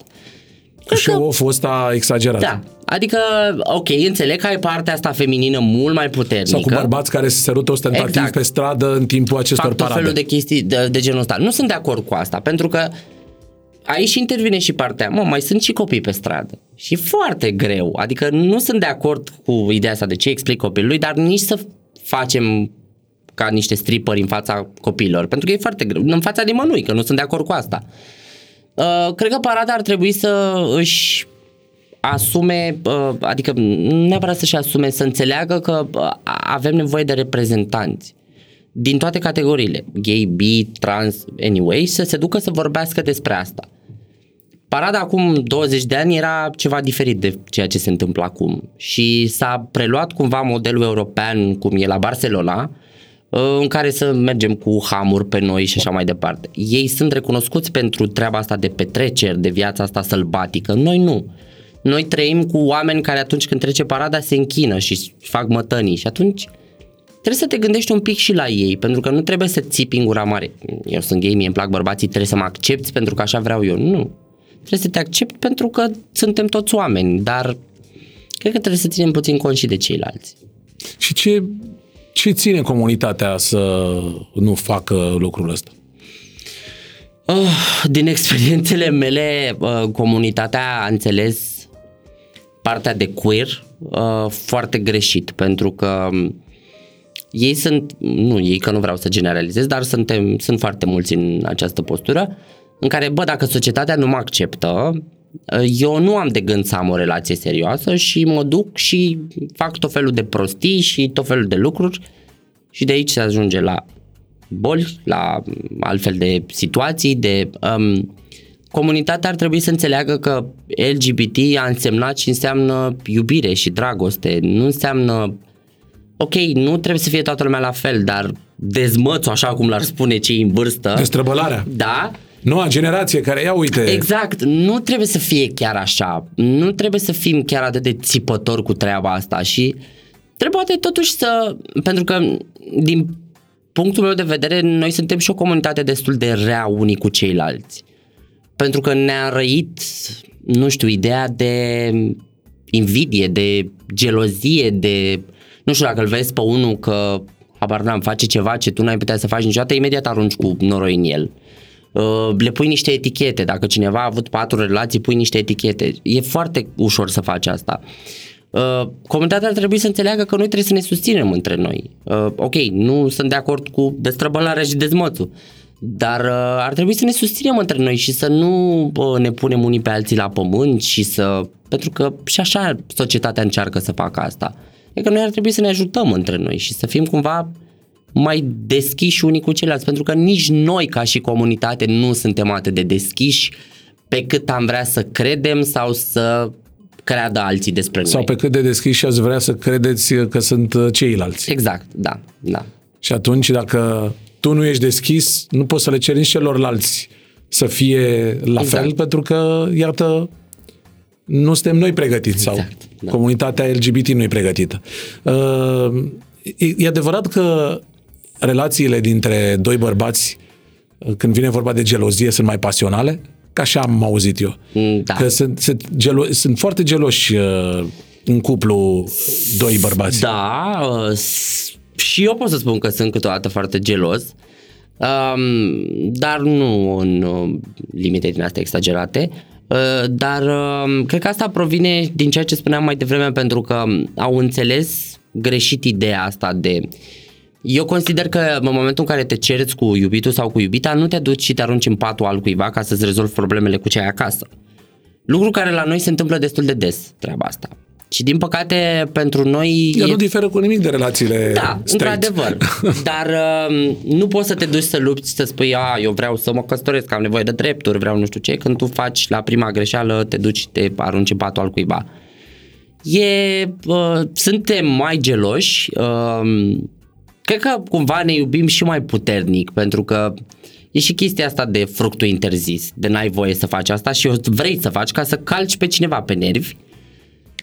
Și off-ul ăsta exagerat. Da, adică, ok, înțeleg că ai partea asta feminină mult mai puternică. Sau cu bărbați care se sărută ostentativ Exact. pe stradă în timpul acestor fac tot parade. felul de chestii de, de genul ăsta. Nu sunt de acord cu asta, pentru că aici intervine și partea, mă, mai sunt și copii pe stradă. Și e foarte greu. Adică nu sunt de acord cu ideea asta de ce explic copilului, dar nici să facem ca niște stripări în fața copiilor, pentru că e foarte greu. În fața nimănui, că nu sunt de acord cu asta. Uh, cred că parada ar trebui să își asume, uh, adică nu neapărat să-și asume, să înțeleagă că uh, avem nevoie de reprezentanți din toate categoriile, gay, bi, trans, anyway, să se ducă să vorbească despre asta. Parada acum 20 de ani era ceva diferit de ceea ce se întâmplă acum și s-a preluat cumva modelul european cum e la Barcelona, uh, în care să mergem cu hamuri pe noi și așa mai departe. Ei sunt recunoscuți pentru treaba asta de petreceri, de viața asta sălbatică. Noi nu. Noi trăim cu oameni care atunci când trece parada se închină și fac mătănii și atunci trebuie să te gândești un pic și la ei, pentru că nu trebuie să țipi în gura mare. Eu sunt gay, mie îmi plac bărbații, trebuie să mă accepti pentru că așa vreau eu. Nu. Trebuie să te accept pentru că suntem toți oameni, dar cred că trebuie să ținem puțin cont și de ceilalți. Și ce, ce ține comunitatea să nu facă lucrul ăsta? Oh, din experiențele mele, uh, comunitatea a înțeles partea de queer uh, foarte greșit, pentru că um, ei sunt, nu ei că nu vreau să generalizez, dar suntem, sunt foarte mulți în această postură, în care, bă, dacă societatea nu mă acceptă, uh, eu nu am de gând să am o relație serioasă și mă duc și fac tot felul de prostii și tot felul de lucruri și de aici se ajunge la boli, la altfel de situații, de... Um, comunitatea ar trebui să înțeleagă că LGBT a însemnat și înseamnă iubire și dragoste, nu înseamnă... Ok, nu trebuie să fie toată lumea la fel, dar dezmățul, așa cum l-ar spune cei în vârstă, Destrăbălarea. da, Noua generație care, ia uite, Exact, nu trebuie să fie chiar așa, nu trebuie să fim chiar atât de țipători cu treaba asta și trebuie poate totuși să, pentru că din punctul meu de vedere, noi suntem și o comunitate destul de rea unii cu ceilalți. Pentru că ne-a răit, nu știu, ideea de invidie, de gelozie, de... Nu știu dacă îl vezi pe unul că, habar n-am, face ceva ce tu n-ai putea să faci niciodată, imediat arunci cu noroi în el. Uh, le pui niște etichete, dacă cineva a avut patru relații, pui niște etichete. E foarte ușor să faci asta. Uh, comunitatea ar trebui să înțeleagă că noi trebuie să ne susținem între noi. Uh, ok, nu sunt de acord cu destrăbălarea și dezmățul, dar uh, ar trebui să ne susținem între noi și să nu uh, ne punem unii pe alții la pământ și să... Pentru că și așa societatea încearcă să facă asta. E că noi ar trebui să ne ajutăm între noi și să fim cumva mai deschiși unii cu ceilalți, pentru că nici noi ca și comunitate nu suntem atât de deschiși pe cât am vrea să credem sau să creadă alții despre sau noi. pe cât de deschiși ați vrea să credeți că sunt uh, ceilalți. Exact, da, da. Și atunci, dacă tu nu ești deschis, nu poți să le ceri nici celorlalți să fie la Exact. fel, pentru că, iată, nu suntem noi pregătiți sau Exact, da. comunitatea LGBT nu e pregătită. Uh, e, e adevărat că relațiile dintre doi bărbați, când vine vorba de gelozie, sunt mai pasionale? Ca așa am auzit eu. Mm, Da. Că sunt, sunt, gelo- sunt foarte geloși uh, în cuplu doi bărbați. Da, uh, s- și eu pot să spun că sunt câteodată foarte gelos, um, dar nu în uh, limite din astea exagerate. Uh, dar uh, cred că asta provine din ceea ce spuneam mai devreme pentru că au înțeles greșit ideea asta de eu consider că în momentul în care te cereți cu iubitul sau cu iubita, nu te duci și te arunci în patul altcuiva ca să-ți rezolvi problemele cu ce ai acasă. Lucru care la noi se întâmplă destul de des, treaba asta. Și din păcate pentru noi... Ea e- nu diferă cu nimic de relațiile da, straight. într-adevăr. <laughs> Dar uh, nu poți să te duci să lupți și să spui, a, eu vreau să mă căsătoresc, am nevoie de drepturi, vreau nu știu ce, când tu faci la prima greșeală, te duci și te arunci în patul al cuiva. E, uh, suntem mai geloși, uh, cred că cumva ne iubim și mai puternic, pentru că e și chestia asta de fructul interzis, de n-ai voie să faci asta și o vrei să faci ca să calci pe cineva pe nervi,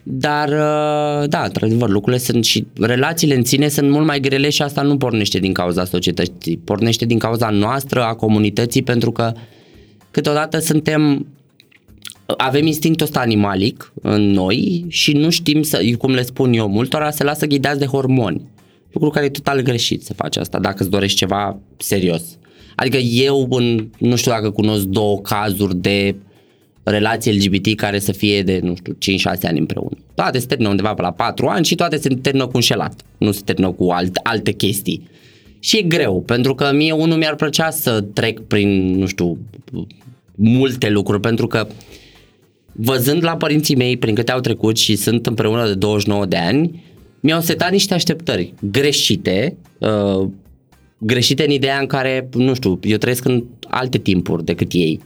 dar, uh, da, într-adevăr, lucrurile sunt și relațiile în sine sunt mult mai grele și asta nu pornește din cauza societății, pornește din cauza noastră, a comunității, pentru că câteodată suntem avem instinctul ăsta animalic în noi și nu știm să, cum le spun eu, multora se lasă ghidați de hormoni. Lucru care e total greșit să faci asta dacă îți dorești ceva serios. Adică eu în, nu știu dacă cunosc două cazuri de relații LGBT care să fie de, nu știu, 5-6 ani împreună. Toate se termină undeva pe la 4 ani și toate se termină cu înșelat. Nu se termină cu alt, alte chestii. Și e greu, pentru că mie unul mi-ar plăcea să trec prin, nu știu, multe lucruri, pentru că văzând la părinții mei prin câte au trecut și sunt împreună de 29 de ani, mi-au setat niște așteptări greșite, uh, greșite în ideea în care, nu știu, eu trăiesc în alte timpuri decât ei.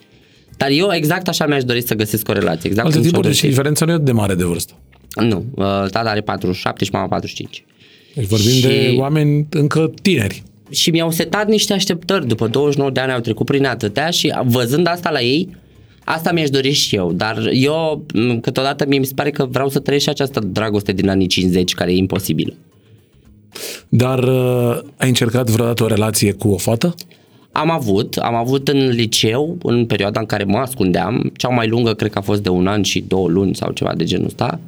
Dar eu exact așa mi-aș dori să găsesc o relație. Exact Alte cum și-o tipuri și găsesc. diferența nu e atât de mare de vârstă. Nu, uh, tata are 47 și mama 45. Deci vorbim Și- de oameni încă tineri. și mi-au setat niște așteptări. După 29 de ani au trecut prin atâtea și văzând asta la ei, asta mi-aș dori și eu. Dar eu, m, câteodată, mie mi se pare că vreau să trăiesc și această dragoste din anii 50, care e imposibilă. Dar uh, ai încercat vreodată o relație cu o fată? Am avut, am avut în liceu, în perioada în care mă ascundeam, cea mai lungă cred că a fost de un an și două luni sau ceva de genul ăsta,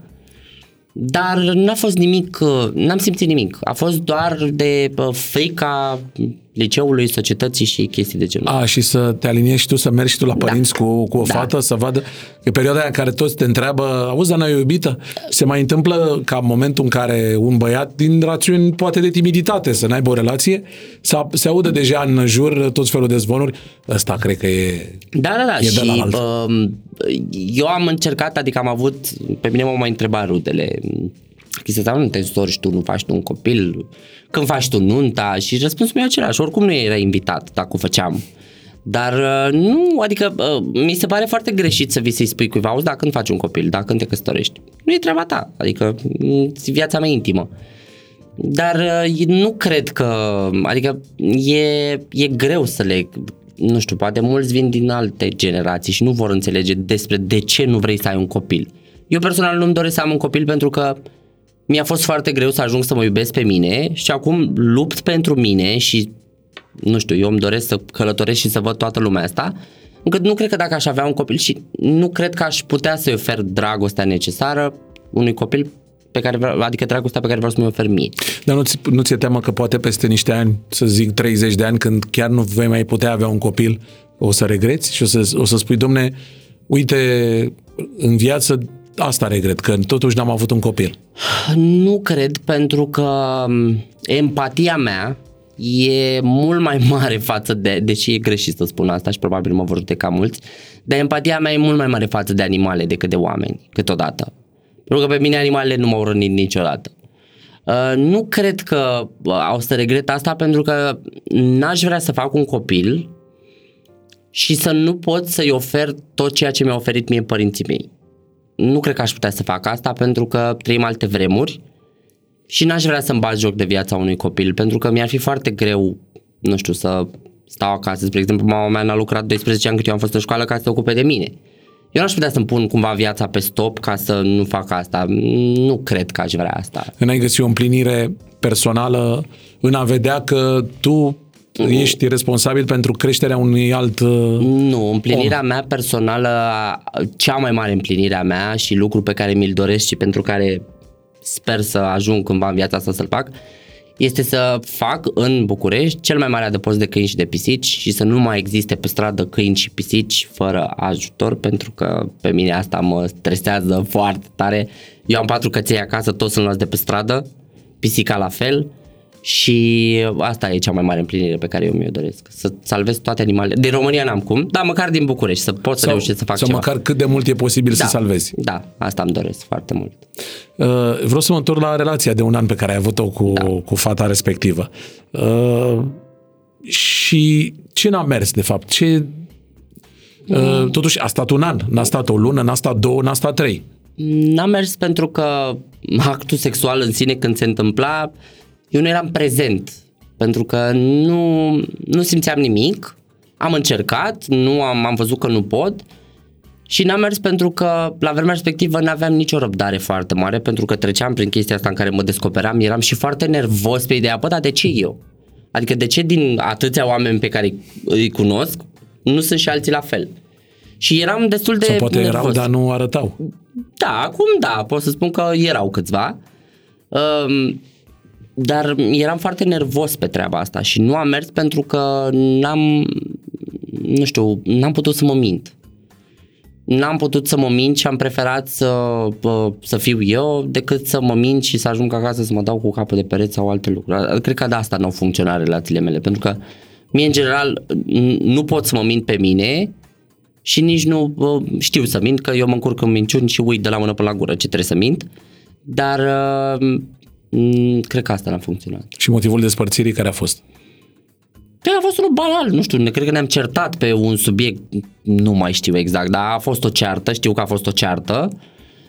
dar n-a fost nimic, uh, n-am simțit nimic. A fost doar de uh, frica liceului, societății și chestii de genul ăsta. A, și să te aliniezi și tu, să mergi și tu la părinți cu, cu o Da. fată, să vadă că perioada aia în care toți te întreabă, auzi, dar n-ai o iubită? Se mai întâmplă ca în momentul în care un băiat, din rațiuni poate de timiditate, să n-aibă o relație, să se audă deja în jur tot felul de zvonuri. Ăsta cred că e... Da, da, da. E de la și alt. uh, eu am încercat, adică am avut, pe mine m-au mai întrebat rudele, chestia asta, nu te însori tu, nu faci tu un copil, când faci tu nunta și răspunsul meu e același, oricum nu era invitat dacă o făceam. Dar uh, nu, adică uh, mi se pare foarte greșit să vii să-i spui cuiva, auzi, dacă când faci un copil, dacă când te căsătorești. Nu e treaba ta, adică mm, e viața mea intimă. Dar uh, nu cred că, adică e, e greu să le, nu știu, poate mulți vin din alte generații și nu vor înțelege despre de ce nu vrei să ai un copil. Eu personal nu-mi doresc să am un copil pentru că mi-a fost foarte greu să ajung să mă iubesc pe mine și acum lupt pentru mine și, nu știu, eu îmi doresc să călătoresc și să văd toată lumea asta, încât nu cred că dacă aș avea un copil și nu cred că aș putea să-i ofer dragostea necesară unui copil pe care vreau, adică dragostea pe care vreau să mi-o ofer mie. Dar nu, ți, nu ți-e teamă că poate peste niște ani, să zic 30 de ani, când chiar nu vei mai putea avea un copil, o să regreți și o să, o să spui, domne, uite, în viață asta regret, că totuși n-am avut un copil. Nu cred, pentru că m, empatia mea e mult mai <laughs> mare față de, deși e greșit să spun asta și probabil mă vor judeca mulți, dar empatia mea e mult mai mare față de animale decât de oameni, câteodată. Pentru că pe mine animalele nu m-au rănit niciodată. Uh, nu cred că uh, o să regret asta pentru că n-aș vrea să fac un copil și să nu pot să-i ofer tot ceea ce mi-au oferit mie părinții mei. Nu cred că aș putea să fac asta pentru că trăim alte vremuri și n-aș vrea să-mi bag joc de viața unui copil pentru că mi-ar fi foarte greu, nu știu, să stau acasă. Spre exemplu, mama mea n-a lucrat 12 ani cât eu am fost în școală ca să se ocupe de mine. Eu n-aș putea să-mi pun cumva viața pe stop ca să nu fac asta. Nu cred că aș vrea asta. N-ai găsit o împlinire personală în a vedea că tu ești responsabil pentru creșterea unui alt uh, Nu, împlinirea om. mea personală, cea mai mare împlinire a mea și lucru pe care mi-l doresc și pentru care sper să ajung cândva în viața asta să-l fac, este să fac în București cel mai mare adăpost de câini și de pisici și să nu mai existe pe stradă câini și pisici fără ajutor pentru că pe mine asta mă stresează foarte tare. Eu am patru căței acasă, toți sunt luați de pe stradă, pisica la fel și asta e cea mai mare împlinire pe care eu mi-o doresc. Să salvez toate animalele. Din România n-am cum, dar măcar din București, să pot să reușesc să fac sau ceva. măcar cât de mult e posibil da, să salvezi. Da, asta îmi doresc foarte mult. Uh, vreau să mă întorc la relația de un an pe care ai avut-o cu, da. cu fata respectivă. Uh, și ce n-a mers, de fapt? Ce... Uh, mm. Totuși, a stat un an, n-a stat o lună, n-a stat două, n-a stat trei. N-a mers pentru că actul sexual în sine când se întâmpla eu nu eram prezent pentru că nu, nu simțeam nimic, am încercat, nu am, am văzut că nu pot și n-am mers pentru că la vremea respectivă nu aveam nicio răbdare foarte mare pentru că treceam prin chestia asta în care mă descoperam, eram și foarte nervos pe ideea, bă, dar de ce eu? Adică de ce din atâția oameni pe care îi cunosc, nu sunt și alții la fel? Și eram destul de Sau poate nervos. erau, dar nu arătau. Da, acum da, pot să spun că erau câțiva. Um, dar eram foarte nervos pe treaba asta și nu am mers pentru că n-am, nu știu, n-am putut să mă mint. N-am putut să mă mint și am preferat să, să fiu eu decât să mă mint și să ajung acasă să mă dau cu capul de pereți sau alte lucruri. Cred că de asta nu au funcționat relațiile mele, pentru că mie în general nu pot să mă mint pe mine și nici nu știu să mint, că eu mă încurc în minciuni și uit de la mână până la gură ce trebuie să mint, dar Mm, cred că asta n-a funcționat. Și motivul despărțirii care a fost? Păi a fost unul banal, nu știu, ne cred că ne-am certat pe un subiect, nu mai știu exact, dar a fost o ceartă, știu că a fost o ceartă,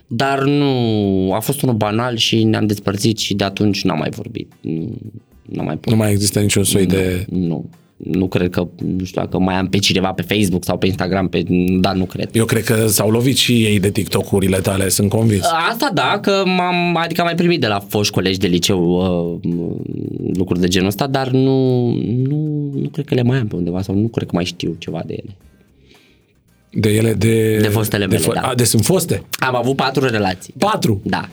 dar nu, a fost unul banal și ne-am despărțit și de atunci n-am mai vorbit. Nu, n-am mai nu mai există niciun soi nu, de... Nu, nu cred că, nu știu dacă mai am pe cineva pe Facebook sau pe Instagram, pe, dar nu cred. Eu cred că s-au lovit și ei de TikTok-urile tale, sunt convins. Asta da, că m-am, adică am mai primit de la foști colegi de liceu uh, lucruri de genul ăsta, dar nu, nu, nu cred că le mai am pe undeva sau nu cred că mai știu ceva de ele. De ele, de... De fostele mele, de fo- da. A, de sunt foste? Am avut patru relații. Patru? Da.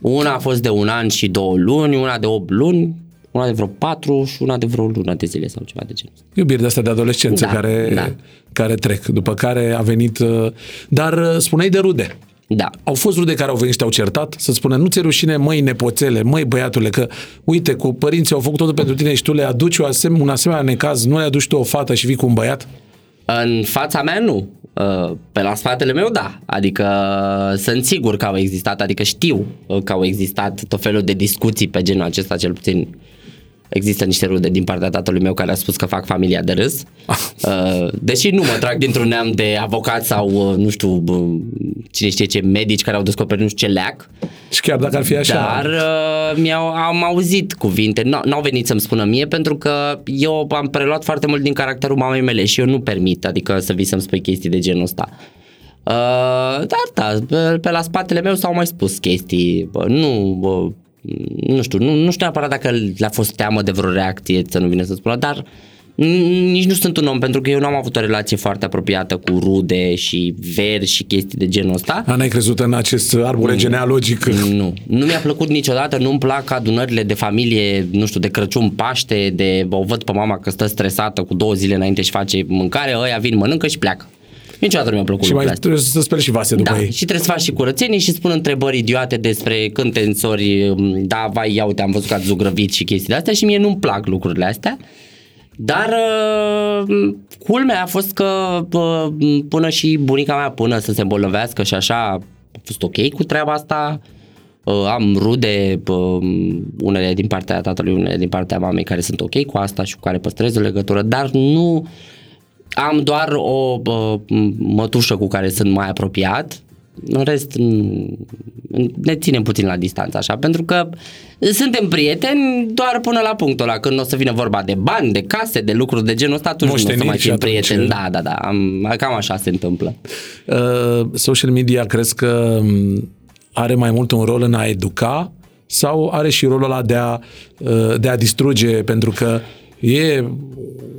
Una a fost de un an și două luni, una de 8 luni, una de vreo patru și una de vreo lună de zile sau ceva de genul ăsta. Iubiri de astea de adolescență Da, care, da. care trec, după care a venit... uh, Dar uh, spuneai de rude. Da. Au fost rude care au venit și te-au certat să spună nu ți rușine, măi nepoțele, măi băiatule, că uite, cu părinții au făcut totul pentru tine și tu le aduci o asem- un asemenea necaz, nu le aduci tu o fată și vii cu un băiat? În fața mea nu. Uh, Pe la spatele meu da. Adică sunt sigur că au existat, adică știu uh, că au existat tot felul de discuții pe genul acesta, cel puțin Există niște rude din partea tatălui meu care a spus că fac familia de râs. <laughs> Uh, Deși nu mă trag dintr-un neam de avocat sau, uh, nu știu, bă, cine știe ce medici care au descoperit nu știu ce leac. Și chiar dacă ar fi așa... Dar uh, mi-au am auzit cuvinte, nu au venit să-mi spună mie pentru că eu am preluat foarte mult din caracterul mamei mele și eu nu permit, adică să vii să-mi spui chestii de genul ăsta. Uh, dar da, pe, pe la spatele meu s-au mai spus chestii, bă, nu, bă, nu știu, nu, nu știu neapărat dacă le-a fost teamă de vreo reacție, să nu vine să spună, dar nici nu sunt un om, pentru că eu nu am avut o relație foarte apropiată cu rude și veri și chestii de genul ăsta. A, n-ai crezut în acest arbore genealogic? Nu. Nu mi-a plăcut niciodată, nu-mi plac adunările de familie, nu știu, de Crăciun, Paște, de o văd pe mama că stă stresată cu două zile înainte și face mâncare, ăia vin, mănâncă și pleacă. Niciodată nu mi-a plăcut Și mai lucrurile astea. trebuie să speli și vase după Da, ei. și trebuie să faci și curățenii și spun întrebări idiote despre când te însori, da, vai, ia uite, am văzut că ați zugrăvit și chestii de astea și mie nu-mi plac lucrurile astea. Dar uh, culmea a fost că uh, până și bunica mea, până să se îmbolnăvească și așa, a fost ok cu treaba asta. Uh, am rude, uh, unele din partea tatălui, unele din partea mamei care sunt ok cu asta și cu care păstrez o legătură, dar nu am doar o uh, mătușă cu care sunt mai apropiat În rest, ne ținem puțin la distanță, așa, pentru că suntem prieteni doar până la punctul ăla, când o să vină vorba de bani, de case, de lucruri de genul ăsta, atunci nu o să mai fim prieteni. Da, da, da, am, cam așa se întâmplă. Uh, social media crezi că um, are mai mult un rol în a educa sau are și rolul ăla de a, uh, de a distruge, pentru că e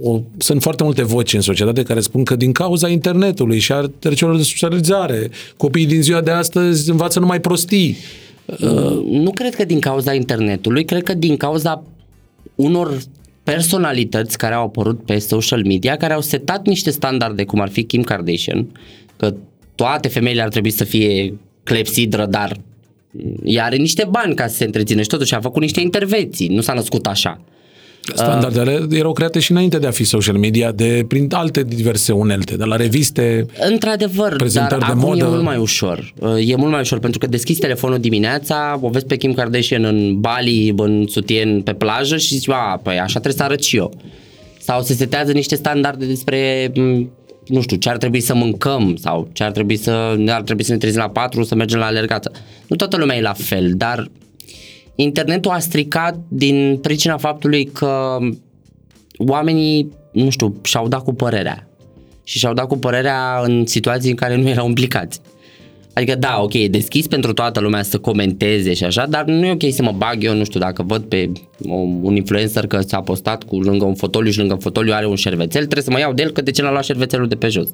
o, sunt foarte multe voci în societate care spun că din cauza internetului și a trecerilor de socializare, copiii din ziua de astăzi învață numai prostii. Uh, nu cred că din cauza internetului, cred că din cauza unor personalități care au apărut pe social media, care au setat niște standarde, cum ar fi Kim Kardashian, că toate femeile ar trebui să fie clepsidră, dar ea are niște bani ca să se întrețină și totuși a făcut niște intervenții, nu s-a născut așa. Standardele uh, erau create și înainte de a fi social media, de prin alte diverse unelte, de la reviste, Într-adevăr, dar de acum modă. e mult mai ușor. Uh, e mult mai ușor pentru că deschizi telefonul dimineața, o vezi pe Kim Kardashian în Bali, în sutien, pe plajă și zici, a, păi așa trebuie să arăt și eu. Sau se setează niște standarde despre nu știu, ce ar trebui să mâncăm sau ce ar trebui să, ar trebui să ne trezim la patru, să mergem la alergată. Nu toată lumea e la fel, dar internetul a stricat din pricina faptului că oamenii, nu știu, și-au dat cu părerea. Și și-au dat cu părerea în situații în care nu erau implicați. Adică da, ok, e deschis pentru toată lumea să comenteze și așa, dar nu e ok să mă bag eu, nu știu, dacă văd pe un influencer că s-a postat cu lângă un fotoliu și lângă fotoliu are un șervețel, trebuie să mă iau de el că de ce l-a luat șervețelul de pe jos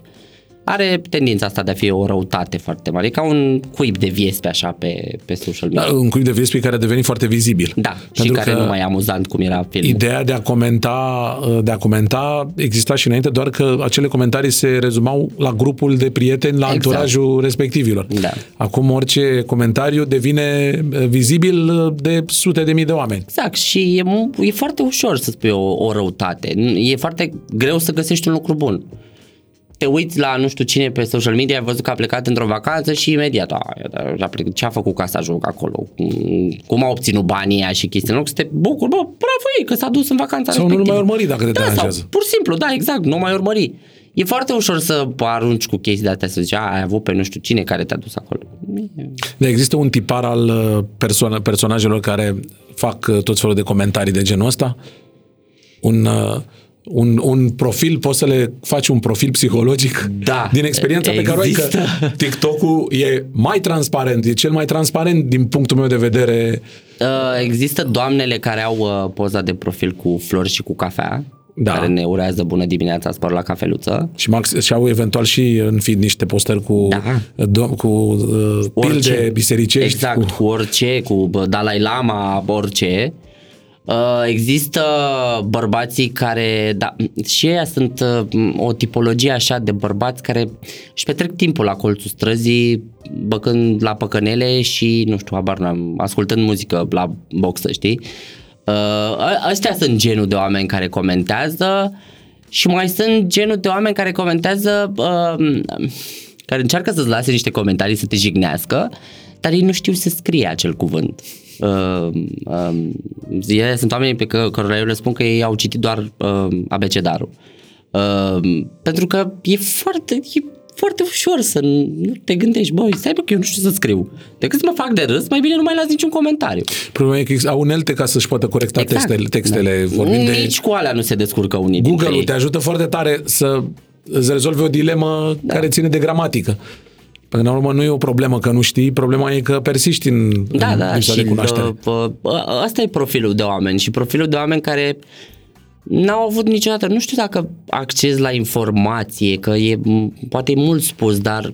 are tendința asta de a fi o răutate foarte mare. E ca un cuib de viespe așa pe, pe social media. Da, un cuib de viespe care a devenit foarte vizibil. Da, Pentru și care nu mai e amuzant cum era filmul. Ideea de a comenta, de a comenta exista și înainte, doar că acele comentarii se rezumau la grupul de prieteni, la exact. anturajul respectivilor. Da. Acum orice comentariu devine vizibil de sute de mii de oameni. Exact și e, e foarte ușor să spui o, o răutate. E foarte greu să găsești un lucru bun te uiți la nu știu cine pe social media, ai văzut că a plecat într-o vacanță și imediat, a, a plecat, ce a făcut ca să ajungă acolo, cum a obținut banii aia și chestii, în loc să te bucuri, bă, bravo ei, că s-a dus în vacanța Sau respectivă. nu mai urmări dacă te da, deranjează. Sau, pur și simplu, da, exact, nu mai urmări. E foarte ușor să arunci cu chestii de astea, să zici, ai avut pe nu știu cine care te-a dus acolo. Da, există un tipar al uh, perso- personajelor care fac uh, tot felul de comentarii de genul ăsta? Un, uh, un, un profil, poți să le faci un profil psihologic da, din experiența există. pe care o ai, că TikTok-ul e mai transparent, e cel mai transparent din punctul meu de vedere. Uh, există doamnele care au uh, poza de profil cu flori și cu cafea, da. care ne urează bună dimineața, spor la cafeluță. Și, max, și au eventual și în feed niște postări cu, da. do, cu uh, pilde bisericești. Exact, cu... cu orice, cu Dalai Lama, orice. Uh, există bărbații care, da, și ei sunt uh, o tipologie așa de bărbați care își petrec timpul la colțul străzii, băcând la păcănele și, nu știu, habar n-am, ascultând muzică la boxă, știi? Uh, astea sunt genul de oameni care comentează și mai sunt genul de oameni care comentează, care încearcă să-ți lase niște comentarii să te jignească, dar ei nu știu să scrie acel cuvânt. Uh, uh, sunt oameni pe care cărora eu le spun că ei au citit doar uh, abecedarul. Uh, pentru că e foarte, e foarte ușor să nu te gândești, băi, stai bă, că eu nu știu să scriu. Decât să mă fac de râs, mai bine nu mai las niciun comentariu. Problema e că au unelte ca să-și poată corecta exact. textele. textele da. Vorbind Nici de... cu alea nu se descurcă unii Google-ul te ajută foarte tare să îți rezolvi o dilemă da. care ține de gramatică. Până la urmă nu e o problemă că nu știi, problema e că persiști în, da, în da, și de cunoaștere. asta e profilul de oameni și profilul de oameni care n-au avut niciodată, nu știu dacă acces la informație, că e, poate e mult spus, dar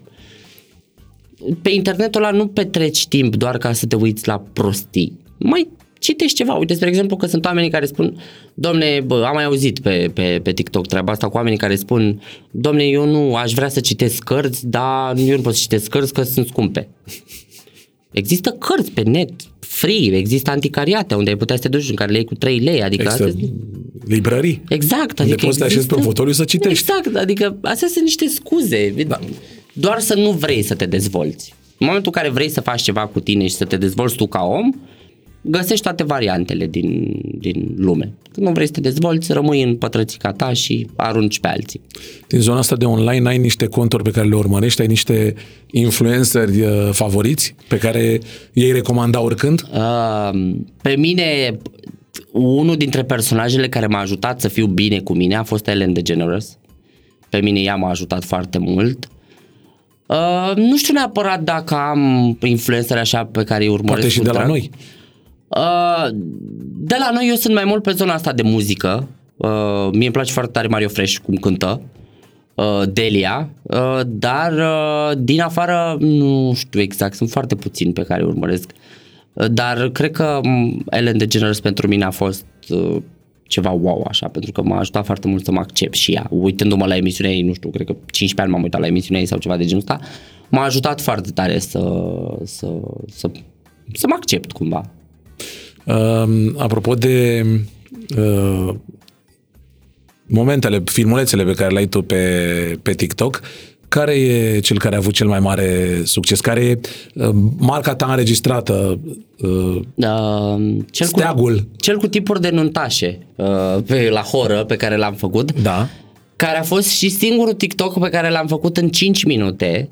pe internetul ăla nu petreci timp doar ca să te uiți la prostii. Mai citești ceva. Uite, spre exemplu, că sunt oamenii care spun, domne, bă, am mai auzit pe, pe, pe TikTok treaba asta cu oamenii care spun, domne, eu nu aș vrea să citesc cărți, dar eu nu pot să citesc cărți că sunt scumpe. Există cărți pe net, free, există anticariate unde ai putea să te duci în care le iei cu 3 lei, adică există astea... librării. Exact, unde adică poți să te așezi pe un fotoliu să citești. Exact, adică astea sunt niște scuze. Da. Doar să nu vrei să te dezvolți. În momentul în care vrei să faci ceva cu tine și să te dezvolți tu ca om, găsești toate variantele din, din lume. Când nu vrei să te dezvolți, rămâi în pătrățica ta și arunci pe alții. Din zona asta de online ai niște conturi pe care le urmărești, ai niște influenceri uh, favoriți pe care ei recomanda oricând? Uh, pe mine, unul dintre personajele care m-a ajutat să fiu bine cu mine a fost Ellen DeGeneres. Pe mine ea m-a ajutat foarte mult. Uh, nu știu neapărat dacă am influențări așa pe care îi urmăresc. Poate și de la noi. Uh, de la noi eu sunt mai mult pe zona asta de muzică. Uh, mie îmi place foarte tare Mario Fresh cum cântă. Uh, Delia, uh, dar uh, din afară nu știu exact, sunt foarte puțini pe care îi urmăresc. Uh, dar cred că um, Ellen DeGeneres pentru mine a fost uh, ceva wow așa, pentru că m-a ajutat foarte mult să mă accept și ea. Uitându-mă la emisiunea ei, nu știu, cred că 15 ani m-am uitat la emisiunea ei sau ceva de genul ăsta, m-a ajutat foarte tare să, să, să, să mă accept cumva. Uh, apropo de uh, momentele, filmulețele pe care le-ai tu pe, pe TikTok, care e cel care a avut cel mai mare succes? Care e uh, marca ta înregistrată? Uh, Uh, cel, Steagul. cu, cel cu tipuri de nuntașe uh, pe, la horă pe care l-am făcut, da. care a fost și singurul TikTok pe care l-am făcut în 5 minute.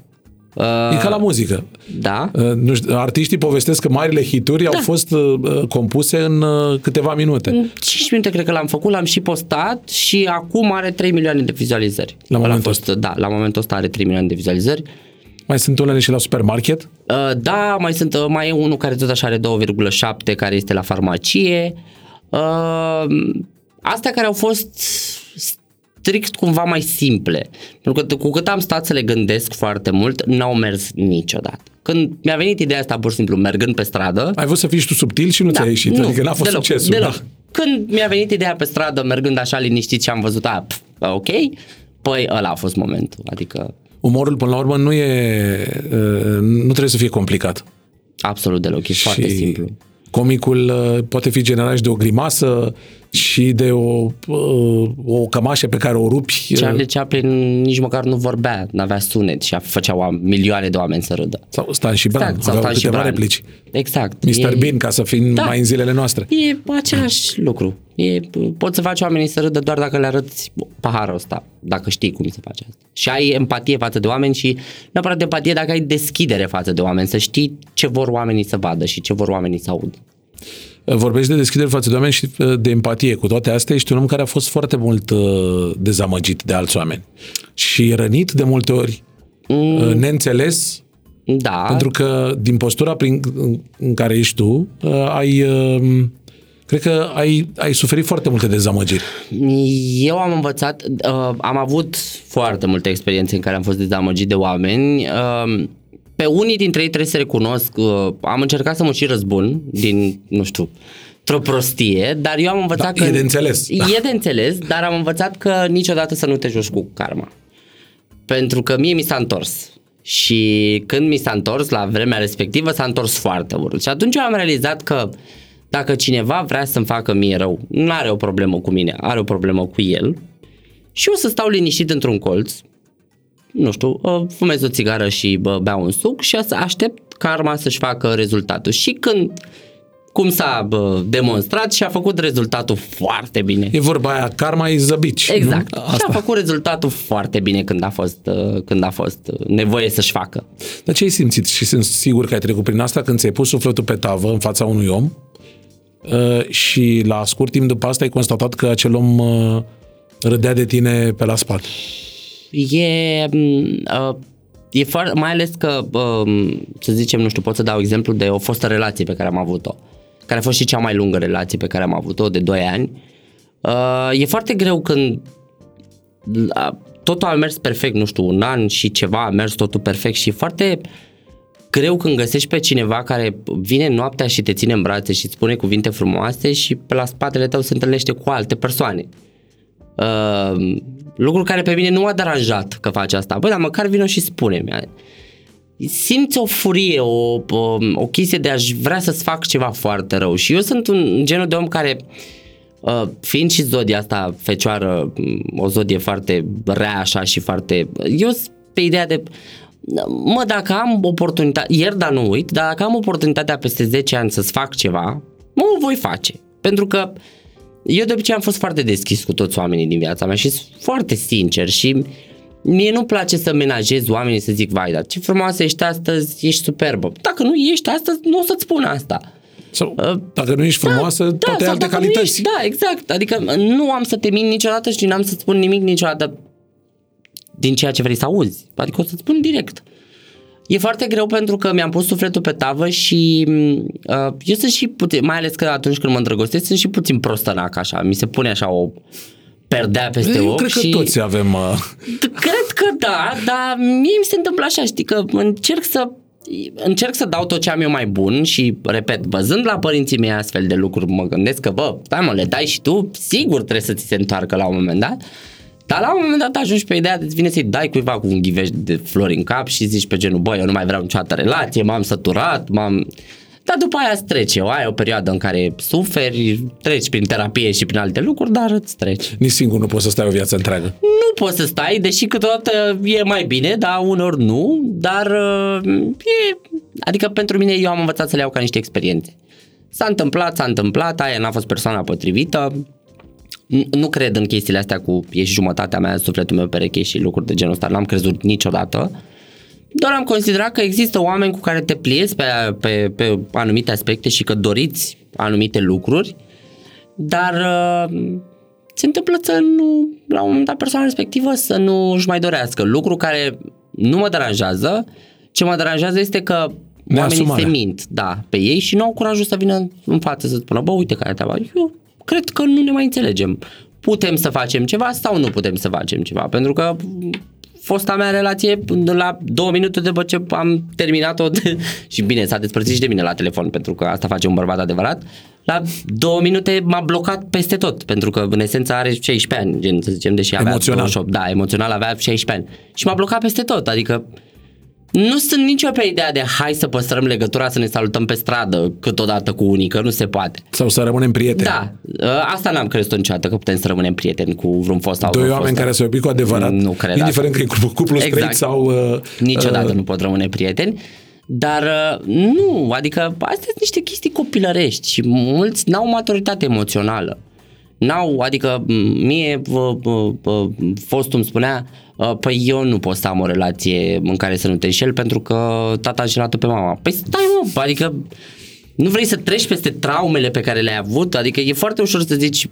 Uh, E ca la muzică. Da. Uh, nu știu, artiștii povestesc că marile hituri au fost uh, compuse în uh, câteva minute. În 5 minute cred că l-am făcut, l-am și postat și acum are 3 milioane de vizualizări. La Ăla a momentul fost, Da, la momentul ăsta are 3 milioane de vizualizări. Mai sunt unele și la supermarket? Uh, da, mai sunt uh, mai e unul care tot așa are 2,7 care este la farmacie. Uh, astea care au fost strict cumva mai simple. Pentru că cu cât am stat să le gândesc foarte mult, n-au mers niciodată. Când mi-a venit ideea asta pur și simplu mergând pe stradă, Ai vrut să fii și tu subtil și nu ți-a ieșit, nu, adică n-a fost deloc, succesul. Deloc. Da. Când mi-a venit ideea pe stradă, mergând așa liniștit și am văzut, a, pf, ok, păi ăla a fost momentul. Adică Umorul, până la urmă, nu e... uh, nu trebuie să fie complicat. absolut deloc, e foarte simplu. comicul uh, poate fi generat și de o grimasă și de o, uh, o cămașă pe care o rupi. uh, Charlie Chaplin nici măcar nu vorbea, n-avea sunet și făcea oam- milioane de oameni să râdă. Sau Stan și Bran, Exact, sau aveau Stan și câteva Bran. replici. Exact. Mr. E- Bean, ca să fim Da. mai în zilele noastre. E același lucru. E, poți să faci oamenii să râdă doar dacă le arăți paharul ăsta, dacă știi cum se face asta. Și ai empatie față de oameni și neapărat empatie dacă ai deschidere față de oameni, să știi ce vor oamenii să vadă și ce vor oamenii să audă. Vorbești de deschidere față de oameni și uh, de empatie. Cu toate astea, ești un om care a fost foarte mult uh, dezamăgit de alți oameni. Și rănit de multe ori, mm. neînțeles, Da, pentru că din postura prin, în care ești tu, uh, ai... Uh, cred că ai, ai suferit foarte multe dezamăgiri. Eu am învățat, uh, am avut foarte multe experiențe în care am fost dezamăgit de oameni. Uh, pe unii dintre ei trebuie să recunosc, uh, am încercat să mă și răzbun din, nu știu, într-o prostie, dar eu am învățat Da, că... e de înțeles. E de <laughs> înțeles, dar am învățat că niciodată să nu te joci cu karma. Pentru că mie mi s-a întors. Și când mi s-a întors, la vremea respectivă, s-a întors foarte urât. Și atunci eu am realizat că dacă cineva vrea să-mi facă mie rău, nu are o problemă cu mine, are o problemă cu el și eu să stau liniștit într-un colț, nu știu, uh, fumez o țigară și bă, beau un suc și să aștept karma să-și facă rezultatul. Și când, cum s-a bă, demonstrat și a făcut rezultatul foarte bine. E vorba aia, karma is a bitch. Exact. Nu? Și a făcut rezultatul foarte bine când a fost, uh, când a fost uh, nevoie să-și facă. Dar ce ai simțit? Și sunt sigur că ai trecut prin asta când ți-ai pus sufletul pe tavă în fața unui om uh, și la scurt timp după asta ai constatat că acel om uh, râdea de tine pe la spate. E, m, uh, e foarte, mai ales că, um, să zicem, nu știu, pot să dau exemplu de o fostă relație pe care am avut-o, care a fost și cea mai lungă relație pe care am avut-o, de 2 ani. Uh, E foarte greu când la- totul a mers perfect, nu știu, un an și ceva a mers totul perfect și e foarte greu când găsești pe cineva care vine noaptea și te ține în brațe și îți spune cuvinte frumoase și pe la spatele tău se întâlnește cu alte persoane. Uh, lucru care pe mine nu m-a deranjat că face asta. Băi, dar măcar vină și spune-mi. Simți o furie, o, o, o chestie de a-și vrea să-ți fac ceva foarte rău. Și eu sunt un genul de om care, uh, fiind și zodia asta fecioară, m, o zodie foarte rea așa și foarte... Eu sunt pe ideea de... Mă, dacă am oportunitate, ieri dar nu uit, dar dacă am oportunitatea peste 10 ani să-ți fac ceva, nu o voi face. Pentru că eu de obicei am fost foarte deschis cu toți oamenii din viața mea și sunt foarte sincer și mie nu place să menajez oamenii să zic, vai, dar ce frumoasă ești astăzi, ești superbă. Dacă nu ești astăzi, nu o să-ți spun asta. Sau, dacă nu ești frumoasă, da, poate da, alte dacă calități. Nu ești, da, exact. Adică nu am să te mint niciodată și n-am să-ți spun nimic niciodată din ceea ce vrei să auzi. Adică o să-ți spun direct. E foarte greu pentru că mi-am pus sufletul pe tavă și uh, eu sunt și puțin, mai ales că atunci când mă îndrăgostesc, sunt și puțin prostănac așa. Mi se pune așa o perdea peste Eu ochi cred și... că toți avem... Uh, <laughs> Cred că da, dar mie mi se întâmplă așa, știi, că încerc să încerc să dau tot ce am eu mai bun și, repet, văzând la părinții mei astfel de lucruri, mă gândesc că, bă, stai mă, le dai și tu, sigur trebuie să ți se întoarcă la un moment dat. Dar la un moment dat ajungi pe ideea de îți vine să-i dai cuiva cu un ghiveș de flori în cap și zici pe genul, băi, eu nu mai vreau niciodată relație, m-am săturat, m-am... Dar după aia îți trece, o ai o perioadă în care suferi, treci prin terapie și prin alte lucruri, dar îți treci. nici singur nu poți să stai o viață întreagă. Nu poți să stai, deși câteodată e mai bine, dar uneori nu, dar uh, e, adică pentru mine eu am învățat să le iau ca niște experiențe. S-a întâmplat, s-a întâmplat, aia n-a fost persoana potrivită, nu cred în chestiile astea cu ești jumătatea mea, sufletul meu pereche și lucruri de genul ăsta, n-am crezut niciodată. Doar am considerat că există oameni cu care te pliezi pe, pe, pe anumite aspecte și că doriți anumite lucruri, dar uh, se întâmplă să nu, la un moment dat persoana respectivă să nu își mai dorească. Lucru care nu mă deranjează, ce mă deranjează este că oamenii Neasumarea. se mint, da, pe ei și nu au curajul să vină în față să spună, bă, uite care e treaba. Eu cred că nu ne mai înțelegem. Putem să facem ceva sau nu putem să facem ceva? Pentru că fosta mea relație la două minute după ce am terminat-o de, <laughs> și bine, s-a despărțit și de mine la telefon pentru că asta face un bărbat adevărat la două minute m-a blocat peste tot pentru că în esență are 16 ani gen să zicem deși avea Emoțional. 28, da, emoțional avea 16 ani și m-a blocat peste tot adică nu sunt nicio pe ideea de hai să păstrăm legătura, să ne salutăm pe stradă câteodată cu unii, că nu se poate. Sau să rămânem prieteni. Da, ă, asta n-am crezut niciodată că putem să rămânem prieteni cu vreun fost sau Doi vreo oameni fostă. care s-au iubit cu adevărat. Nu cred Indiferent că e cuplu, cuplu Exact. straight sau... Uh, Niciodată uh, nu pot rămâne prieteni. Dar uh, nu, adică astea sunt niște chestii copilărești și mulți n-au maturitate emoțională. N-au, adică m- mie v- v- v- fostul îmi spunea uh, Păi eu nu pot să am o relație în care să nu te înșel pentru că tata a înșelat pe mama. Păi stai mă, adică nu vrei să treci peste traumele pe care le-ai avut? Adică e foarte ușor să zici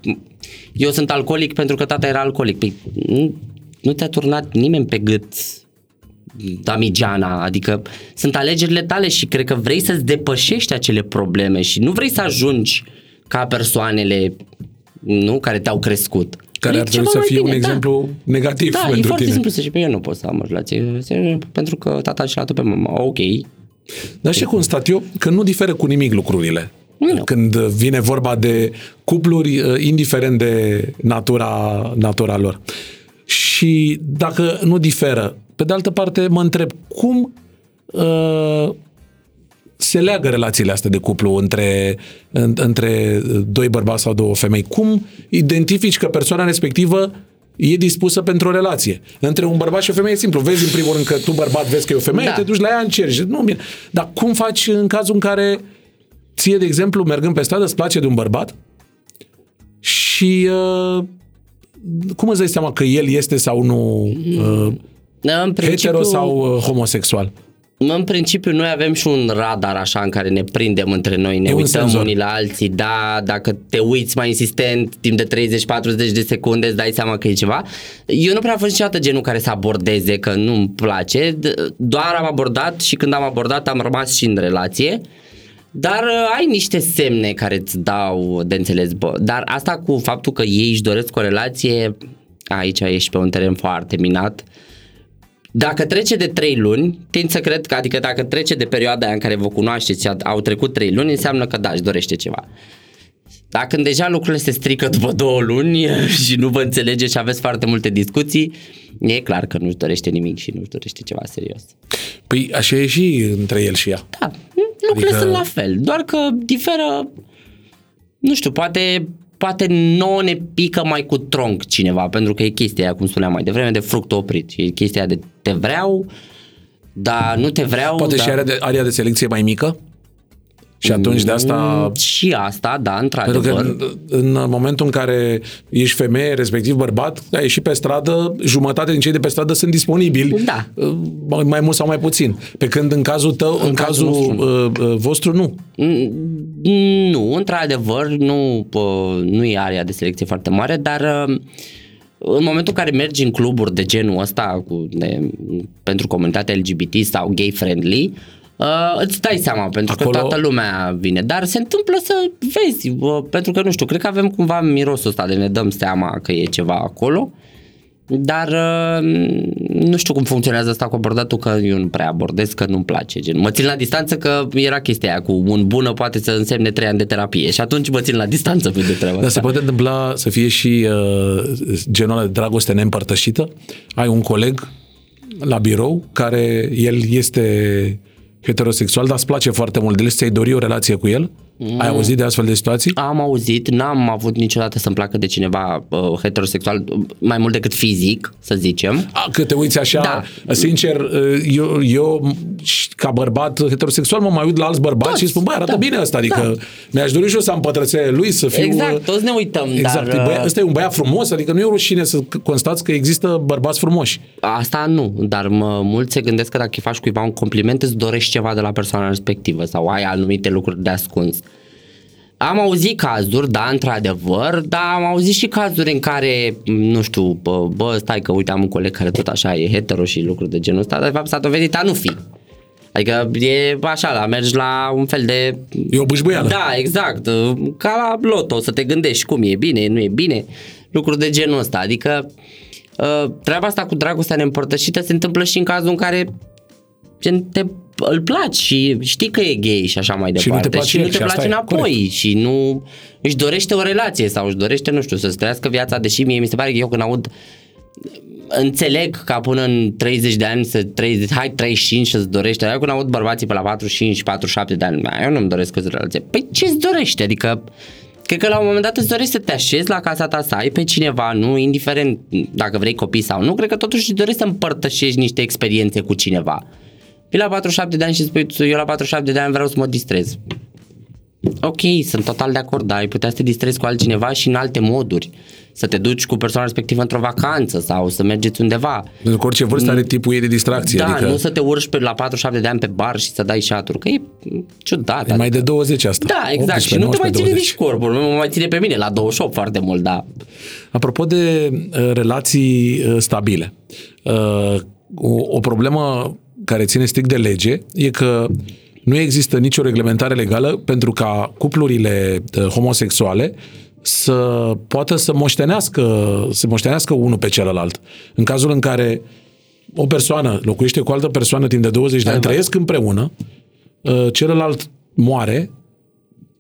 eu sunt alcoolic pentru că tata era alcoolic. Păi nu, nu te-a turnat nimeni pe gât Damigiana, adică sunt alegerile tale și cred că vrei să-ți depășești acele probleme și nu vrei să ajungi ca persoanele nu, care te-au crescut. Care E ar trebui ceva să mai fie un bine, da. exemplu negativ Da, e pentru foarte tine. simplu să zici, "Păi eu nu pot să am o relație pentru că tata și-a pe mama. Ok, Dar și constat eu că nu diferă cu nimic lucrurile. Nu. Când vine vorba de cupluri, uh, indiferent de natura, natura lor. Și dacă nu diferă, pe de altă parte mă întreb, cum uh, se leagă relațiile astea de cuplu între, în, între doi bărbați sau două femei? Cum identifici că persoana respectivă e dispusă pentru o relație. Între un bărbat și o femeie e simplu. Vezi în primul rând că tu bărbat vezi că e o femeie, Da. te duci la ea, încerci. Nu, bine. Dar cum faci în cazul în care ție, de exemplu, mergând pe stradă, îți place de un bărbat și uh, cum îți dai seama că el este sau nu uh, în principiu, hetero sau uh, homosexual? În principiu noi avem și un radar așa în care ne prindem între noi, ne E un uităm senzor. unii la alții, da, dacă te uiți mai insistent timp de 30-40 de secunde îți dai seama că e ceva. Eu nu prea am fost niciodată genul care să abordeze că nu-mi place, d- doar am abordat și când am abordat am rămas și în relație. Dar uh, ai niște semne care îți dau de înțeles, bă. Dar asta cu faptul că ei își doresc o relație, aici ești pe un teren foarte minat. Dacă trece de 3 luni, tind să cred că, adică dacă trece de perioada aia în care vă cunoașteți și a- au trecut 3 luni, înseamnă că da, își dorește ceva. Dacă când deja lucrurile se strică după două luni <laughs> și nu vă înțelege și aveți foarte multe discuții, e clar că nu-și dorește nimic și nu-și dorește ceva serios. Păi așa e și între el și ea. Da, lucrurile Adică- sunt la fel, doar că diferă, nu știu, poate, poate nouă ne pică mai cu tronc cineva, pentru că e chestia aia, cum spuneam mai devreme, de fruct oprit. Și e chestia de te vreau, dar nu te vreau. Poate dar... și area de, area de selecție mai mică? Și atunci de asta... Mm, Și asta, da, Pentru într-adevăr. că în, în momentul în care ești femeie, respectiv bărbat, ai ieșit pe stradă, jumătate din cei de pe stradă sunt disponibili. Da. uh, Mai, mai mult sau mai puțin. Pe când în cazul tău, în, în cazul, cazul vostru, uh, uh, vostru, nu. Mm, Nu, într-adevăr, nu, pă, nu e area de selecție foarte mare, dar uh, în momentul în care mergi în cluburi de genul ăsta cu, de, pentru comunitatea LGBT sau gay-friendly, uh, îți dai seama, pentru Acolo- că toată lumea vine. Dar se întâmplă să vezi, uh, pentru că, nu știu, cred că avem cumva mirosul ăsta de ne dăm seama că e ceva acolo. Dar uh, nu știu cum funcționează asta cu abordatul, că eu nu prea abordez, că nu-mi place. Gen. Mă țin la distanță că era chestia aia cu un bună poate să însemne trei ani de terapie și atunci mă țin la distanță pe de treaba Dar se asta. poate întâmpla să fie și uh, genul ăla de dragoste neîmpărtășită. Ai un coleg la birou care el este heterosexual, dar îți place foarte mult de el, ți-ai dori o relație cu el? Mm. Ai auzit de astfel de situații? Am auzit, n-am avut niciodată să-mi placă de cineva uh, heterosexual, mai mult decât fizic, să zicem. A, că te uiți așa, Da. sincer, uh, eu, eu ca bărbat heterosexual mă mai uit la alți bărbați Toți, și spun, băi, arată da, bine ăsta, adică da. mi-aș dori și eu să am pătrățele lui, să fiu... Exact, uh, toți ne uităm, Exact, dar... e uh, băia, ăsta e un băiat frumos, adică nu e o rușine să constați că există bărbați frumoși. Asta nu, dar mă, mulți se gândesc că dacă îi faci cuiva un compliment îți dorești ceva de la persoana respectivă sau ai anumite lucruri de ascuns. Am auzit cazuri, da, într-adevăr, dar am auzit și cazuri în care, nu știu, bă, bă stai că uite am un coleg care tot așa e hetero și lucruri de genul ăsta, dar de fapt s-a dovedit a nu fi. Adică e așa, la mergi la un fel de... E o bâșbâială. Da, exact. Ca la loto, să te gândești cum e bine, nu e bine, lucruri de genul ăsta. Adică uh, treaba asta cu dragostea neîmpărtășită se întâmplă și în cazul în care gen, te, îl placi și știi că e gay și așa mai Și nu te departe place și nu el te și asta place e, înapoi corect. și nu își dorește o relație sau își dorește, nu știu, să-ți trăiască viața, deși mie mi se pare că eu când aud înțeleg ca până în 30 de ani să 30, hai 35 să-ți dorește, dar eu când aud bărbații pe la 45 47 de ani, eu nu-mi doresc o relație. Păi ce-ți dorește? Adică Cred că la un moment dat îți dorești să te așezi la casa ta, să ai pe cineva, nu, indiferent dacă vrei copii sau nu, cred că totuși îți dorești să împărtășești niște experiențe cu cineva. Vii la 47 de ani și spui, eu la 47 de ani vreau să mă distrez. Ok, sunt total de acord, dar ai putea să te distrezi cu altcineva și în alte moduri. Să te duci cu persoana respectivă într-o vacanță sau să mergeți undeva. Pentru că orice vârstă are tipul ei de distracție. Da, adică nu să te urci pe la 47 de ani pe bar și să dai șaturi, că e ciudat. e mai de 20 asta. Da, exact. 18, și nu te mai 19, ține 20. nici corpul. Nu mă mai ține pe mine la 28 foarte mult, da. Apropo de uh, relații uh, stabile, uh, o, o problemă care ține strict de lege e că nu există nicio reglementare legală pentru ca cuplurile uh, homosexuale să poată să moștenească, să moștenească unul pe celălalt. În cazul în care o persoană locuiește cu o altă persoană timp de 20 de ani, trăiesc împreună, uh, celălalt moare,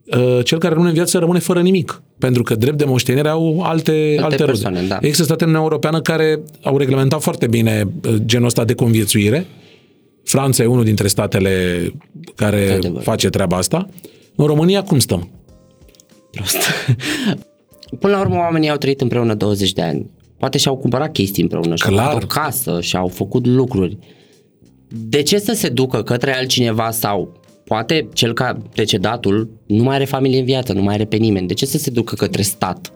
uh, cel care rămâne în viață rămâne fără nimic. Pentru că drept de moștenire au alte, alte, alte persoane, rude. da. Există state în Uniunea Europeană care au reglementat foarte bine uh, genul ăsta de conviețuire. Franța e unul dintre statele care Într-adevăr. face treaba asta. În România cum stăm? Prost. <laughs> Până la urmă, oamenii au trăit împreună 20 de ani. Poate și-au cumpărat chestii împreună, și-au Clar. avut o casă, și-au făcut lucruri. De ce să se ducă către altcineva sau poate cel ca decedatul nu mai are familie în viață, nu mai are pe nimeni. De ce să se ducă către stat?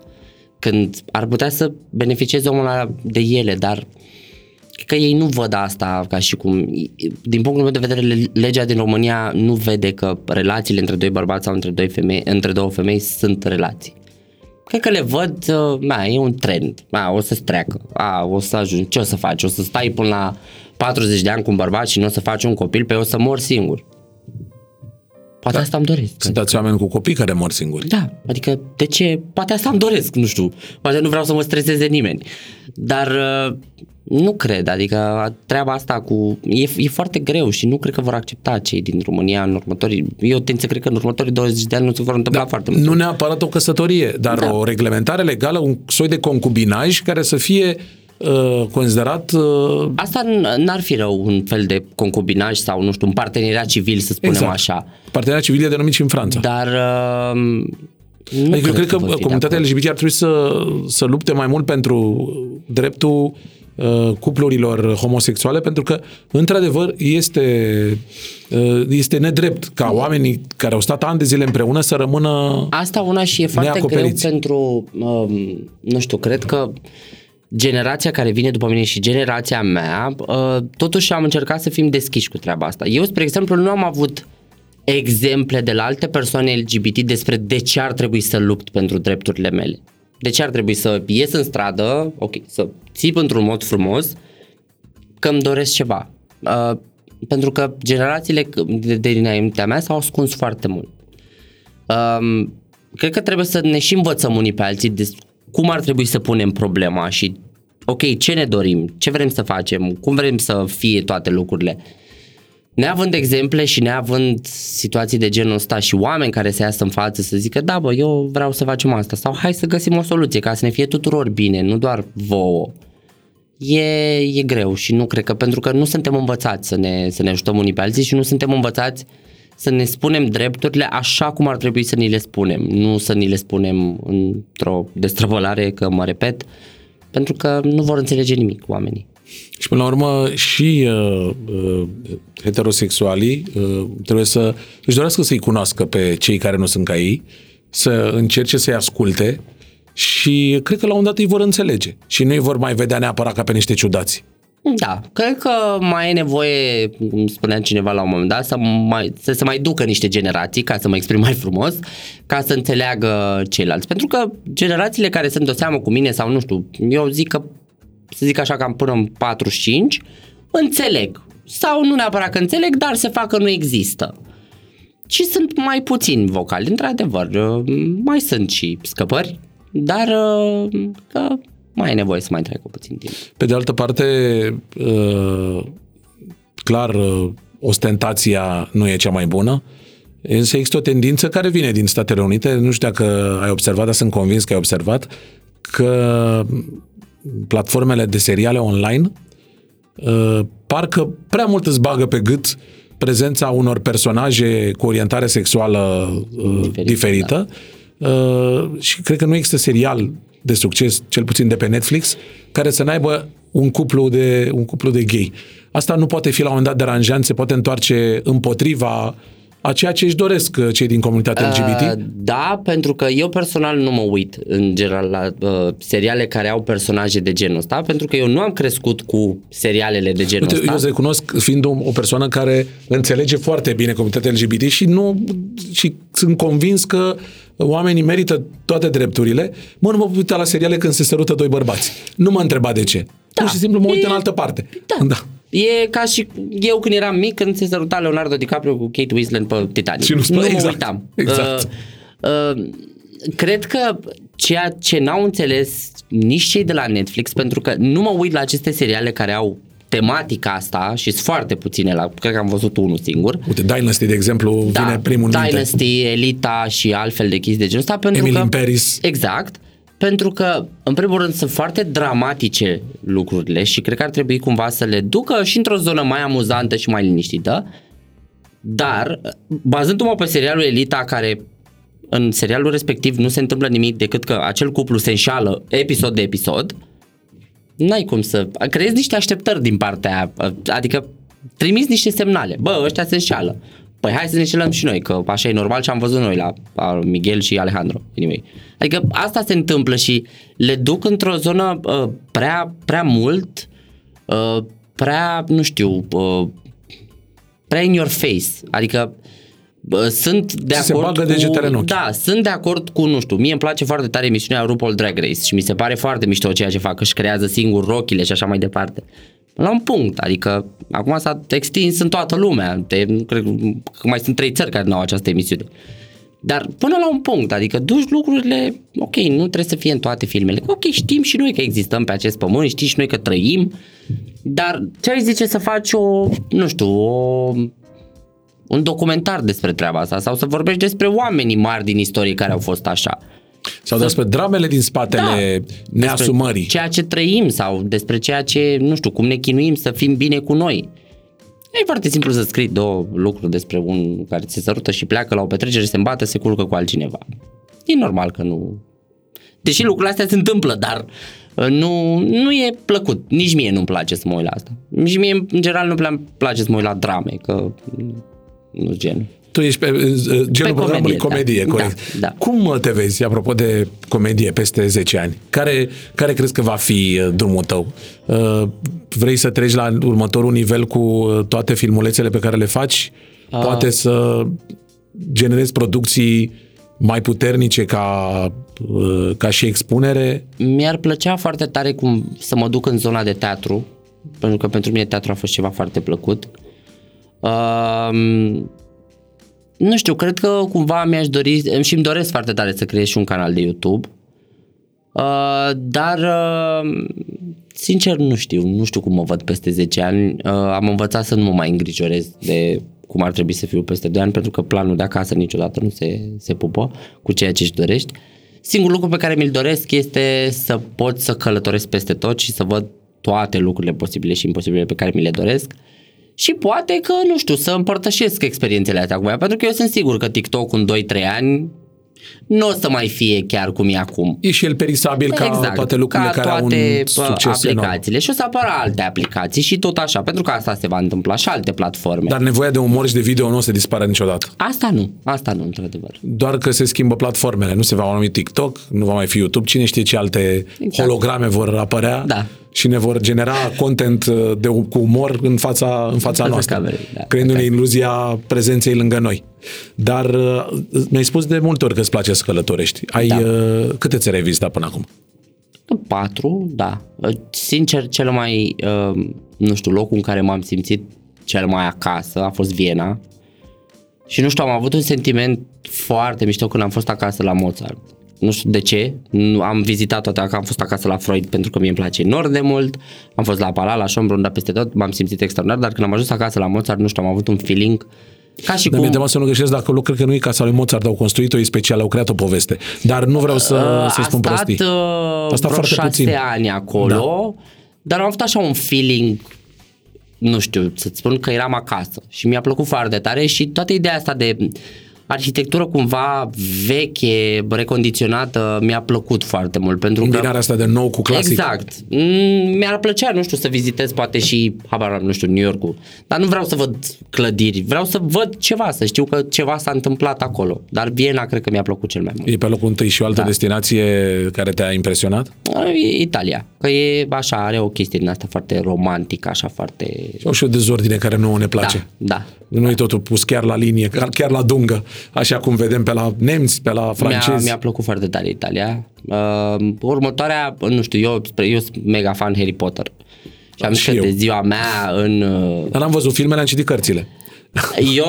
Când ar putea să beneficieze omul ăla de ele, dar cred că ei nu văd asta ca și cum, din punctul meu de vedere, le- legea din România nu vede că relațiile între doi bărbați sau între, doi femei, între două femei sunt relații. Cred că le văd, uh, na, e un trend, na, o să-ți treacă, a, o să ajungi, ce o să faci? O să stai până la 40 de ani cu un bărbat și nu o să faci un copil, pe o să mor singur. Poate da. asta îmi doresc. Sunt alți oameni cu copii care mor singuri. Da, adică de ce? Poate asta îmi doresc, nu știu. Poate nu vreau să mă streseze nimeni. Dar uh, nu cred, adică treaba asta cu... E, e foarte greu și nu cred că vor accepta cei din România în următorii... Eu tind să cred că în următorii 20 de ani nu se vor întâmpla da, foarte mult. Nu neapărat o căsătorie, dar Da. o reglementare legală, un soi de concubinaj care să fie uh, considerat uh, Asta n- n-ar fi rău un fel de concubinaj sau, nu știu, un parteneriat civil, să spunem exact. așa. Parteneriat civil e denumit și în Franța. Dar... Uh, nu Adică eu cred că vor fi de comunitatea acord. LGBT ar trebui să, să lupte mai mult pentru dreptul uh, cuplurilor homosexuale, pentru că, într-adevăr, este, uh, este nedrept ca oamenii care au stat ani de zile împreună să rămână Asta una și e foarte greu neacoperiți. pentru, um, nu știu, cred că generația care vine după mine și generația mea, uh, totuși am încercat să fim deschiși cu treaba asta. Eu, spre exemplu, nu am avut exemple de la alte persoane LGBT despre de ce ar trebui să lupt pentru drepturile mele. De ce ar trebui să ies în stradă, ok, să țip într-un mod frumos, că îmi doresc ceva. Uh, pentru că generațiile de, de dinaintea mea s-au ascuns foarte mult. Um, cred că trebuie să ne și învățăm unii pe alții de cum ar trebui să punem problema și ok, ce ne dorim, ce vrem să facem, cum vrem să fie toate lucrurile. Neavând exemple și neavând situații de genul ăsta și oameni care să iasă în față să zică da bă, eu vreau să facem asta sau hai să găsim o soluție ca să ne fie tuturor bine, nu doar vouă. E, e greu și nu cred că pentru că nu suntem învățați să ne, să ne ajutăm unii pe alții și nu suntem învățați să ne spunem drepturile așa cum ar trebui să ni le spunem, nu să ni le spunem într-o destrăvălare, că mă repet, pentru că nu vor înțelege nimic oamenii. Și până la urmă și uh, uh, heterosexualii uh, trebuie să își dorească să-i cunoască pe cei care nu sunt ca ei, să încerce să-i asculte și cred că la un dat îi vor înțelege și nu îi vor mai vedea neapărat ca pe niște ciudați. Da, cred că mai e nevoie, cum spunea cineva la un moment dat, să, mai, să se mai ducă niște generații, ca să mă exprim mai frumos, ca să înțeleagă ceilalți. Pentru că generațiile care sunt o seamă cu mine sau nu știu, eu zic că, să zic așa, cam până în 45, înțeleg. Sau nu neapărat că înțeleg, dar se fac că nu există. Și sunt mai puțini vocali, într-adevăr. Mai sunt și scăpări, dar că mai e nevoie să mai treacă puțin timp. Pe de altă parte, uh, clar, uh, ostentația nu e cea mai bună, însă există o tendință care vine din Statele Unite, nu știu dacă ai observat, dar sunt convins că ai observat, că platformele de seriale online uh, parcă prea mult îți bagă pe gât prezența unor personaje cu orientare sexuală diferită, diferită da. și cred că nu există serial de succes, cel puțin de pe Netflix, care să n-aibă un cuplu de, un cuplu de gay. Asta nu poate fi la un moment dat deranjant, se poate întoarce împotriva a ceea ce își doresc uh, cei din comunitatea LGBT? Uh, da, pentru că eu personal nu mă uit în general la uh, seriale care au personaje de genul ăsta, pentru că eu nu am crescut cu serialele de genul Uite, ăsta. Eu îți recunosc fiind o, o persoană care înțelege foarte bine comunitatea LGBT și nu și sunt convins că oamenii merită toate drepturile. Mă, nu mă pot uita la seriale când se sărută doi bărbați. Nu mă întreba de ce. Da. Pur și simplu mă uit E- în altă parte. Da. da. E ca și eu când eram mic, când se săruta Leonardo DiCaprio cu Kate Winslet pe Titanic. Și nu-ți nu plăcea, mă exact. uitam. <laughs> Exact. Uh, uh, cred că ceea ce n-au înțeles nici cei de la Netflix, pentru că nu mă uit la aceste seriale care au tematica asta și sunt foarte puține, la, cred că am văzut unul singur. Uite, Dynasty, de exemplu, vine primul în minte. Da, Dynasty, Elita și altfel de chestii de genul ăsta pentru Emily că in Paris. Exact. Pentru că, în primul rând, sunt foarte dramatice lucrurile și cred că ar trebui cumva să le ducă și într-o zonă mai amuzantă și mai liniștită. Dar, bazându-mă pe serialul Elita, care în serialul respectiv nu se întâmplă nimic decât că acel cuplu se înșală episod de episod, n-ai cum să... Creezi niște așteptări din partea aia, adică trimiți niște semnale. Bă, ăștia se înșală. Păi hai să ne înșelăm și noi, că așa e normal ce am văzut noi la la Miguel și Alejandro. Anyway. Adică asta se întâmplă și le duc într-o zonă uh, prea, prea mult, uh, prea, nu știu, uh, prea in your face. Adică Bă, sunt de Se acord bagă cu... degetele în ochi. Da, sunt de acord cu, nu știu, mie îmi place foarte tare emisiunea RuPaul Drag Race și mi se pare foarte mișto ceea ce fac, își creează singur rochile și așa mai departe. La un punct, adică acum s-a extins în toată lumea, de, nu cred că mai sunt trei țări care nu au această emisiune. Dar până la un punct, adică duci lucrurile, ok, nu trebuie să fie în toate filmele. Ok, știm și noi că existăm pe acest pământ, știm și noi că trăim, dar ce ai zice să faci o, nu știu, o, un documentar despre treaba asta sau să vorbești despre oamenii mari din istorie care au fost așa. Sau despre dramele din spatele Da. neasumării. Despre ceea ce trăim sau despre ceea ce, nu știu, cum ne chinuim să fim bine cu noi. E foarte simplu să scrii două lucruri despre un care se sărută și pleacă la o petrecere, se îmbată, se culcă cu altcineva. E normal că nu... Deși lucrurile astea se întâmplă, dar Uh, Nu, nu e plăcut, nici mie nu-mi place să mă uit la asta. Nici mie, în general, nu-mi place să mă uit la drame, că nu gen. Tu ești pe uh, genul Pe programului comedie, comedie, da. corect. Da, da. Cum uh, te vezi, apropo de comedie, peste 10 ani? Care, care crezi că va fi uh, drumul tău? Uh, Vrei să treci la următorul nivel cu uh, toate filmulețele pe care le faci? Poate să generezi producții mai puternice ca, uh, ca și expunere? Mi-ar plăcea foarte tare cum să mă duc în zona de teatru, pentru că pentru mine teatru a fost ceva foarte plăcut. Um, nu știu, cred că cumva mi-aș dori și îmi doresc foarte tare să creez și un canal de YouTube. Uh, dar uh, sincer nu știu, nu știu cum mă văd peste 10 ani. Uh, am învățat să nu mă mai îngrijorez de cum ar trebui să fiu peste 2 ani, pentru că planul de acasă niciodată nu se, se pupă cu ceea ce își dorești. Singurul lucru pe care mi-l doresc este să pot să călătoresc peste tot și să văd toate lucrurile posibile și imposibile pe care mi le doresc. Și poate că, nu știu, să împărtășesc experiențele astea cu voi, pentru că eu sunt sigur că TikTok în 2-3 ani nu o să mai fie chiar cum e acum. E și el perisabil ca toate lucrurile ca care au toate un bă, succes enorm. aplicațiile și o să apară alte aplicații și tot așa, pentru că asta se va întâmpla și alte platforme. Dar nevoia de umor și de video nu o să dispară niciodată. Asta nu, asta nu, într-adevăr. Doar că se schimbă platformele. Nu se va mai numi TikTok, nu va mai fi YouTube. Cine știe ce alte Exact. holograme vor apărea Da. Și ne vor genera content uh, de, cu umor în fața, în fața Pe noastră, camerei, da, creându-ne pe iluzia prezenței lângă noi. Dar uh, mi-ai spus de multe ori că îți place să călătorești. Ai, Da. uh, câte țări ai vizitat până acum? Patru, da. Sincer, cel mai, uh, nu știu, locul în care m-am simțit cel mai acasă a fost Viena. Și nu știu, am avut un sentiment foarte mișto când am fost acasă la Mozart. Nu știu de ce, nu, am vizitat toate, am fost acasă la Freud pentru că mie îmi place enorm de mult, am fost la Palat, la Schönbrunn, dar peste tot, m-am simțit extraordinar, dar când am ajuns acasă la Mozart, nu știu, am avut un feeling ca și Dar cum... mi-e teamă să nu greșesc dacă acolo cred că nu e casa lui Mozart, au construit-o, e special, au creat o poveste. Dar nu vreau să, să a spun stat prostii. uh, A stat vreo foarte șase puțin. ani acolo, da. dar am avut așa un feeling, nu știu, să-ți spun că eram acasă și mi-a plăcut foarte tare și toată ideea asta de arhitectură cumva veche, recondiționată, mi-a plăcut foarte mult pentru că Combinarea asta de nou cu clasic. Exact. Mm, Mi-ar plăcea, nu știu, să vizitez poate și, habar n-am, nu știu, New York-ul. Dar nu vreau să văd clădiri, vreau să văd ceva, să știu că ceva s-a întâmplat acolo. Dar Viena cred că mi-a plăcut cel mai mult. E pe locul întâi și o altă Da. destinație care te-a impresionat? E Italia, că e așa, are o chestie din asta foarte romantică, așa foarte... Sau și o dezordine care nouă ne place. Da, Nu e totul pus chiar la linie, chiar- chiar la dungă, așa cum vedem pe la nemți, pe la Mi-a, francezi. mi-a plăcut foarte tare Italia. Uh, următoarea, nu știu, eu, eu sunt mega fan Harry Potter. Și am zis Și că eu. de ziua mea în... uh, Dar n-am văzut filmele, am citit cărțile. <laughs> Eu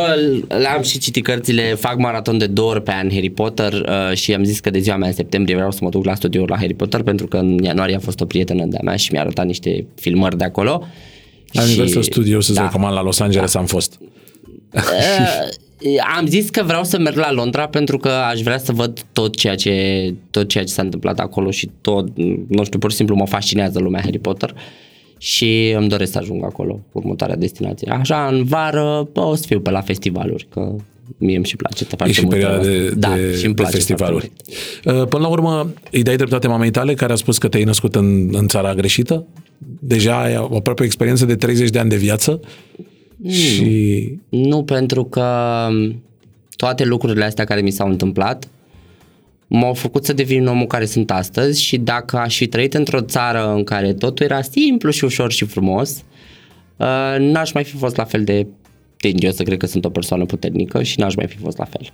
le-am și citit cărțile, fac maraton de două ori pe an Harry Potter uh, și am zis că de ziua mea în septembrie vreau să mă duc la studio la Harry Potter pentru că în ianuarie a fost o prietenă de-a mea și mi-a arătat niște filmări de acolo. La Și- Universal Studios, să-ți da. recomand, la Los Angeles am fost. Uh, <laughs> am zis că vreau să merg la Londra pentru că aș vrea să văd tot ceea ce, tot ceea ce s-a întâmplat acolo și tot, nu știu, pur și simplu mă fascinează lumea Harry Potter și îmi doresc să ajung acolo, următoarea destinație. Așa, în vară, bă, o să fiu pe la festivaluri, că mie îmi și place să E face și multă perioada de, treabă. da, de, și îmi de place festivaluri. foarte Uh, Până la urmă, îi dai dreptate mamei tale care a spus că te-ai născut în, în țara greșită? Deja ai aproape o experiență de 30 de ani de viață și mult. Nu pentru că toate lucrurile astea care mi s-au întâmplat m-au făcut să devin omul care sunt astăzi și dacă aș fi trăit într-o țară în care totul era simplu și ușor și frumos, uh, n-aș mai fi fost la fel de tind eu să cred că sunt o persoană puternică și n-aș mai fi fost la fel.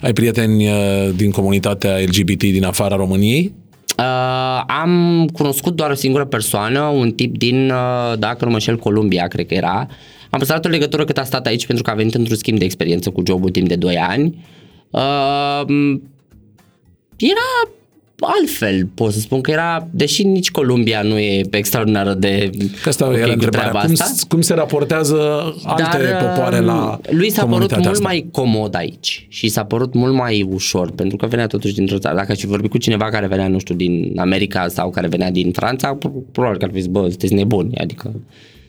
ai prieteni uh, din comunitatea LGBT din afara României? Uh, am cunoscut doar o singură persoană, un tip din, uh, dacă nu mă înșel, Columbia, cred că era. Am păstrat o legătură cât a stat aici pentru că a venit într-un schimb de experiență cu jobul timp de 2 ani. Uh, era altfel, pot să spun că era, deși nici Columbia nu e extraordinară de Că asta ok era cu întrebarea. treaba Cum, asta. cum se raportează alte Dar, popoare la um, lui s-a părut comunitatea mult asta? mai comod aici și s-a părut mult mai ușor pentru că venea totuși dintr-o țară. Dacă aș fi vorbit cu cineva care venea, nu știu, din America sau care venea din Franța, probabil că ar fi zis, bă, sunteți nebuni, adică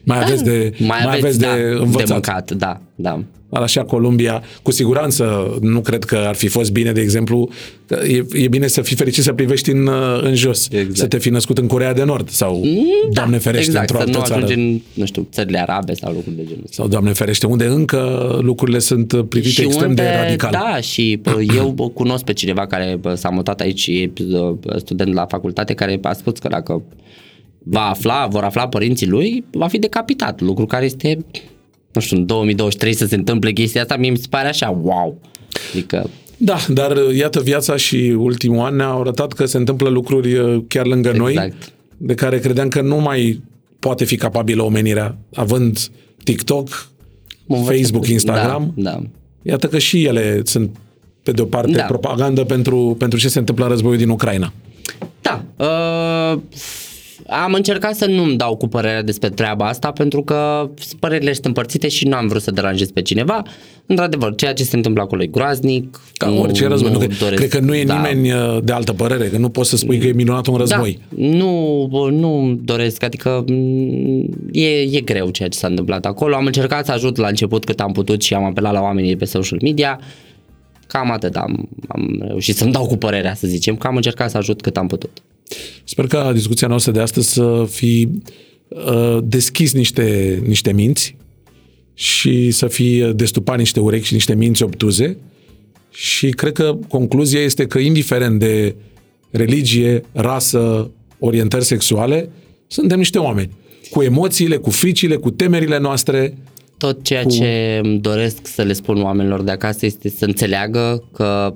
Mai aveți de, mai aveți, aveți da, de de învățat. mâncat, da, da. Dar așa Columbia, cu siguranță nu cred că ar fi fost bine, de exemplu, că e, e bine să fii fericit să privești în, uh, în jos, Exact. să te fi născut în Corea de Nord sau, Doamne ferește, exact, într-o să nu altă țară. ajungi în, nu știu, țările arabe sau lucruri de genul ăsta. Sau, Doamne ferește, unde încă lucrurile sunt privite extrem de radical. Da, și bă, eu bă, cunosc pe cineva care bă, s-a mutat aici și e bă, student la facultate care a spus că dacă va afla, vor afla părinții lui, va fi decapitat, lucru care este, nu știu, în 2023 să se întâmple chestia asta, mie mi se pare așa, wow. Adică, Da, dar uh, iată, viața și ultimul an ne-au arătat că se întâmplă lucruri uh, chiar lângă noi, Exact. de care credeam că nu mai poate fi capabilă omenirea, având TikTok, mă învăț- Facebook, Instagram. Da, da. Iată că și ele sunt, pe de o parte, Da. propagandă pentru, pentru ce se întâmplă în războiul din Ucraina. Da. Uh, am încercat să nu-mi dau cu părerea despre treaba asta pentru că părerile sunt împărțite și nu am vrut să deranjez pe cineva. Într-adevăr, ceea ce se întâmplă acolo e groaznic. Ca nu- orice război. Nu, doresc- cred că nu e da. nimeni uh, de altă părere, că nu poți să spui că e minunat un război. Da, nu, bă, nu doresc, adică m, e, e greu ceea ce s-a întâmplat acolo. Am încercat să ajut la început cât am putut și am apelat la oamenii pe social media. Cam atât am, am reușit să-mi dau cu părerea, să zicem, că am încercat să ajut cât am putut. Sper ca discuția noastră de astăzi să fi uh, deschis niște, niște minți și să fi destupat niște urechi și niște minți obtuze și cred că concluzia este că indiferent de religie, rasă, orientări sexuale, suntem niște oameni cu emoțiile, cu fricile, cu temerile noastre. Tot ceea ce îmi doresc să le spun oamenilor de acasă este să înțeleagă că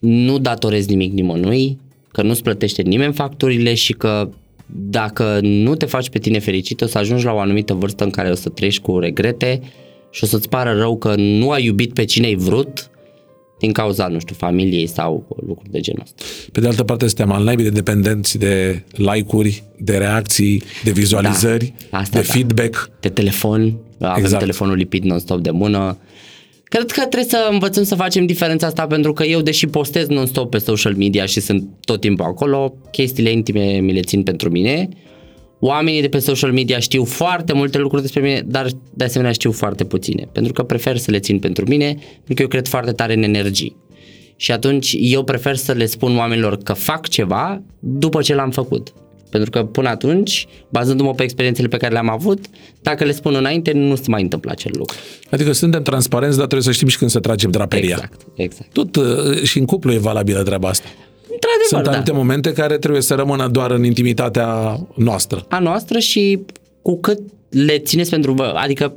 nu datorezi nimic nimănui, că nu-ți plătește nimeni facturile și că dacă nu te faci pe tine fericit, o să ajungi la o anumită vârstă în care o să trăiești cu regrete și o să-ți pară rău că nu ai iubit pe cine ai vrut din cauza, nu știu, familiei sau lucruri de genul ăsta. Pe de altă parte, suntem al naibii de dependenți de like-uri, de reacții, de vizualizări, Da, asta de da. feedback. de telefon, avem Exact. telefonul lipit non-stop de mână. Cred că trebuie să învățăm să facem diferența asta pentru că eu, deși postez non-stop pe social media și sunt tot timpul acolo, chestiile intime mi le țin pentru mine. Oamenii de pe social media știu foarte multe lucruri despre mine, dar de asemenea știu foarte puține, pentru că prefer să le țin pentru mine, pentru că eu cred foarte tare în energii. Și atunci eu prefer să le spun oamenilor că fac ceva după ce l-am făcut. Pentru că până atunci, bazându-mă pe experiențele pe care le-am avut, dacă le spun înainte, nu se mai întâmplă acel lucru. Adică suntem transparenți, dar trebuie să știm și când să tragem draperia. Exact, exact. Tot uh, și în cuplu e valabilă treaba asta. Într-adevăr, Sunt da. anumite momente care trebuie să rămână doar în intimitatea noastră. a noastră și cu cât le țineți pentru vă. Adică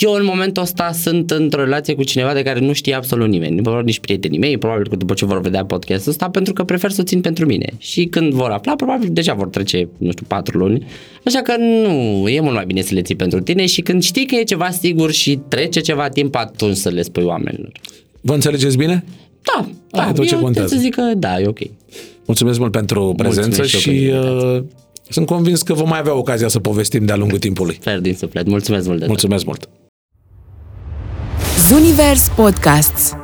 eu în momentul ăsta sunt într-o relație cu cineva de care nu știe absolut nimeni, probabil nici prietenii mei, probabil că după ce vor vedea podcastul ăsta, pentru că prefer să o țin pentru mine. Și când vor afla, probabil deja vor trece, nu știu, patru luni. Așa că nu, e mult mai bine să le ții pentru tine și când știi că e ceva sigur și trece ceva timp, atunci să le spui oamenilor. Vă înțelegeți bine? Da, da, e tot ce eu contează. să zic că da, e ok. Mulțumesc mult pentru prezență Mulțumesc și și eu pentru uh, sunt convins că vom mai avea ocazia să povestim de-a lungul timpului. Fer din suflet. Mulțumesc mult de tot. Mulțumesc mult! Zunivers Podcasts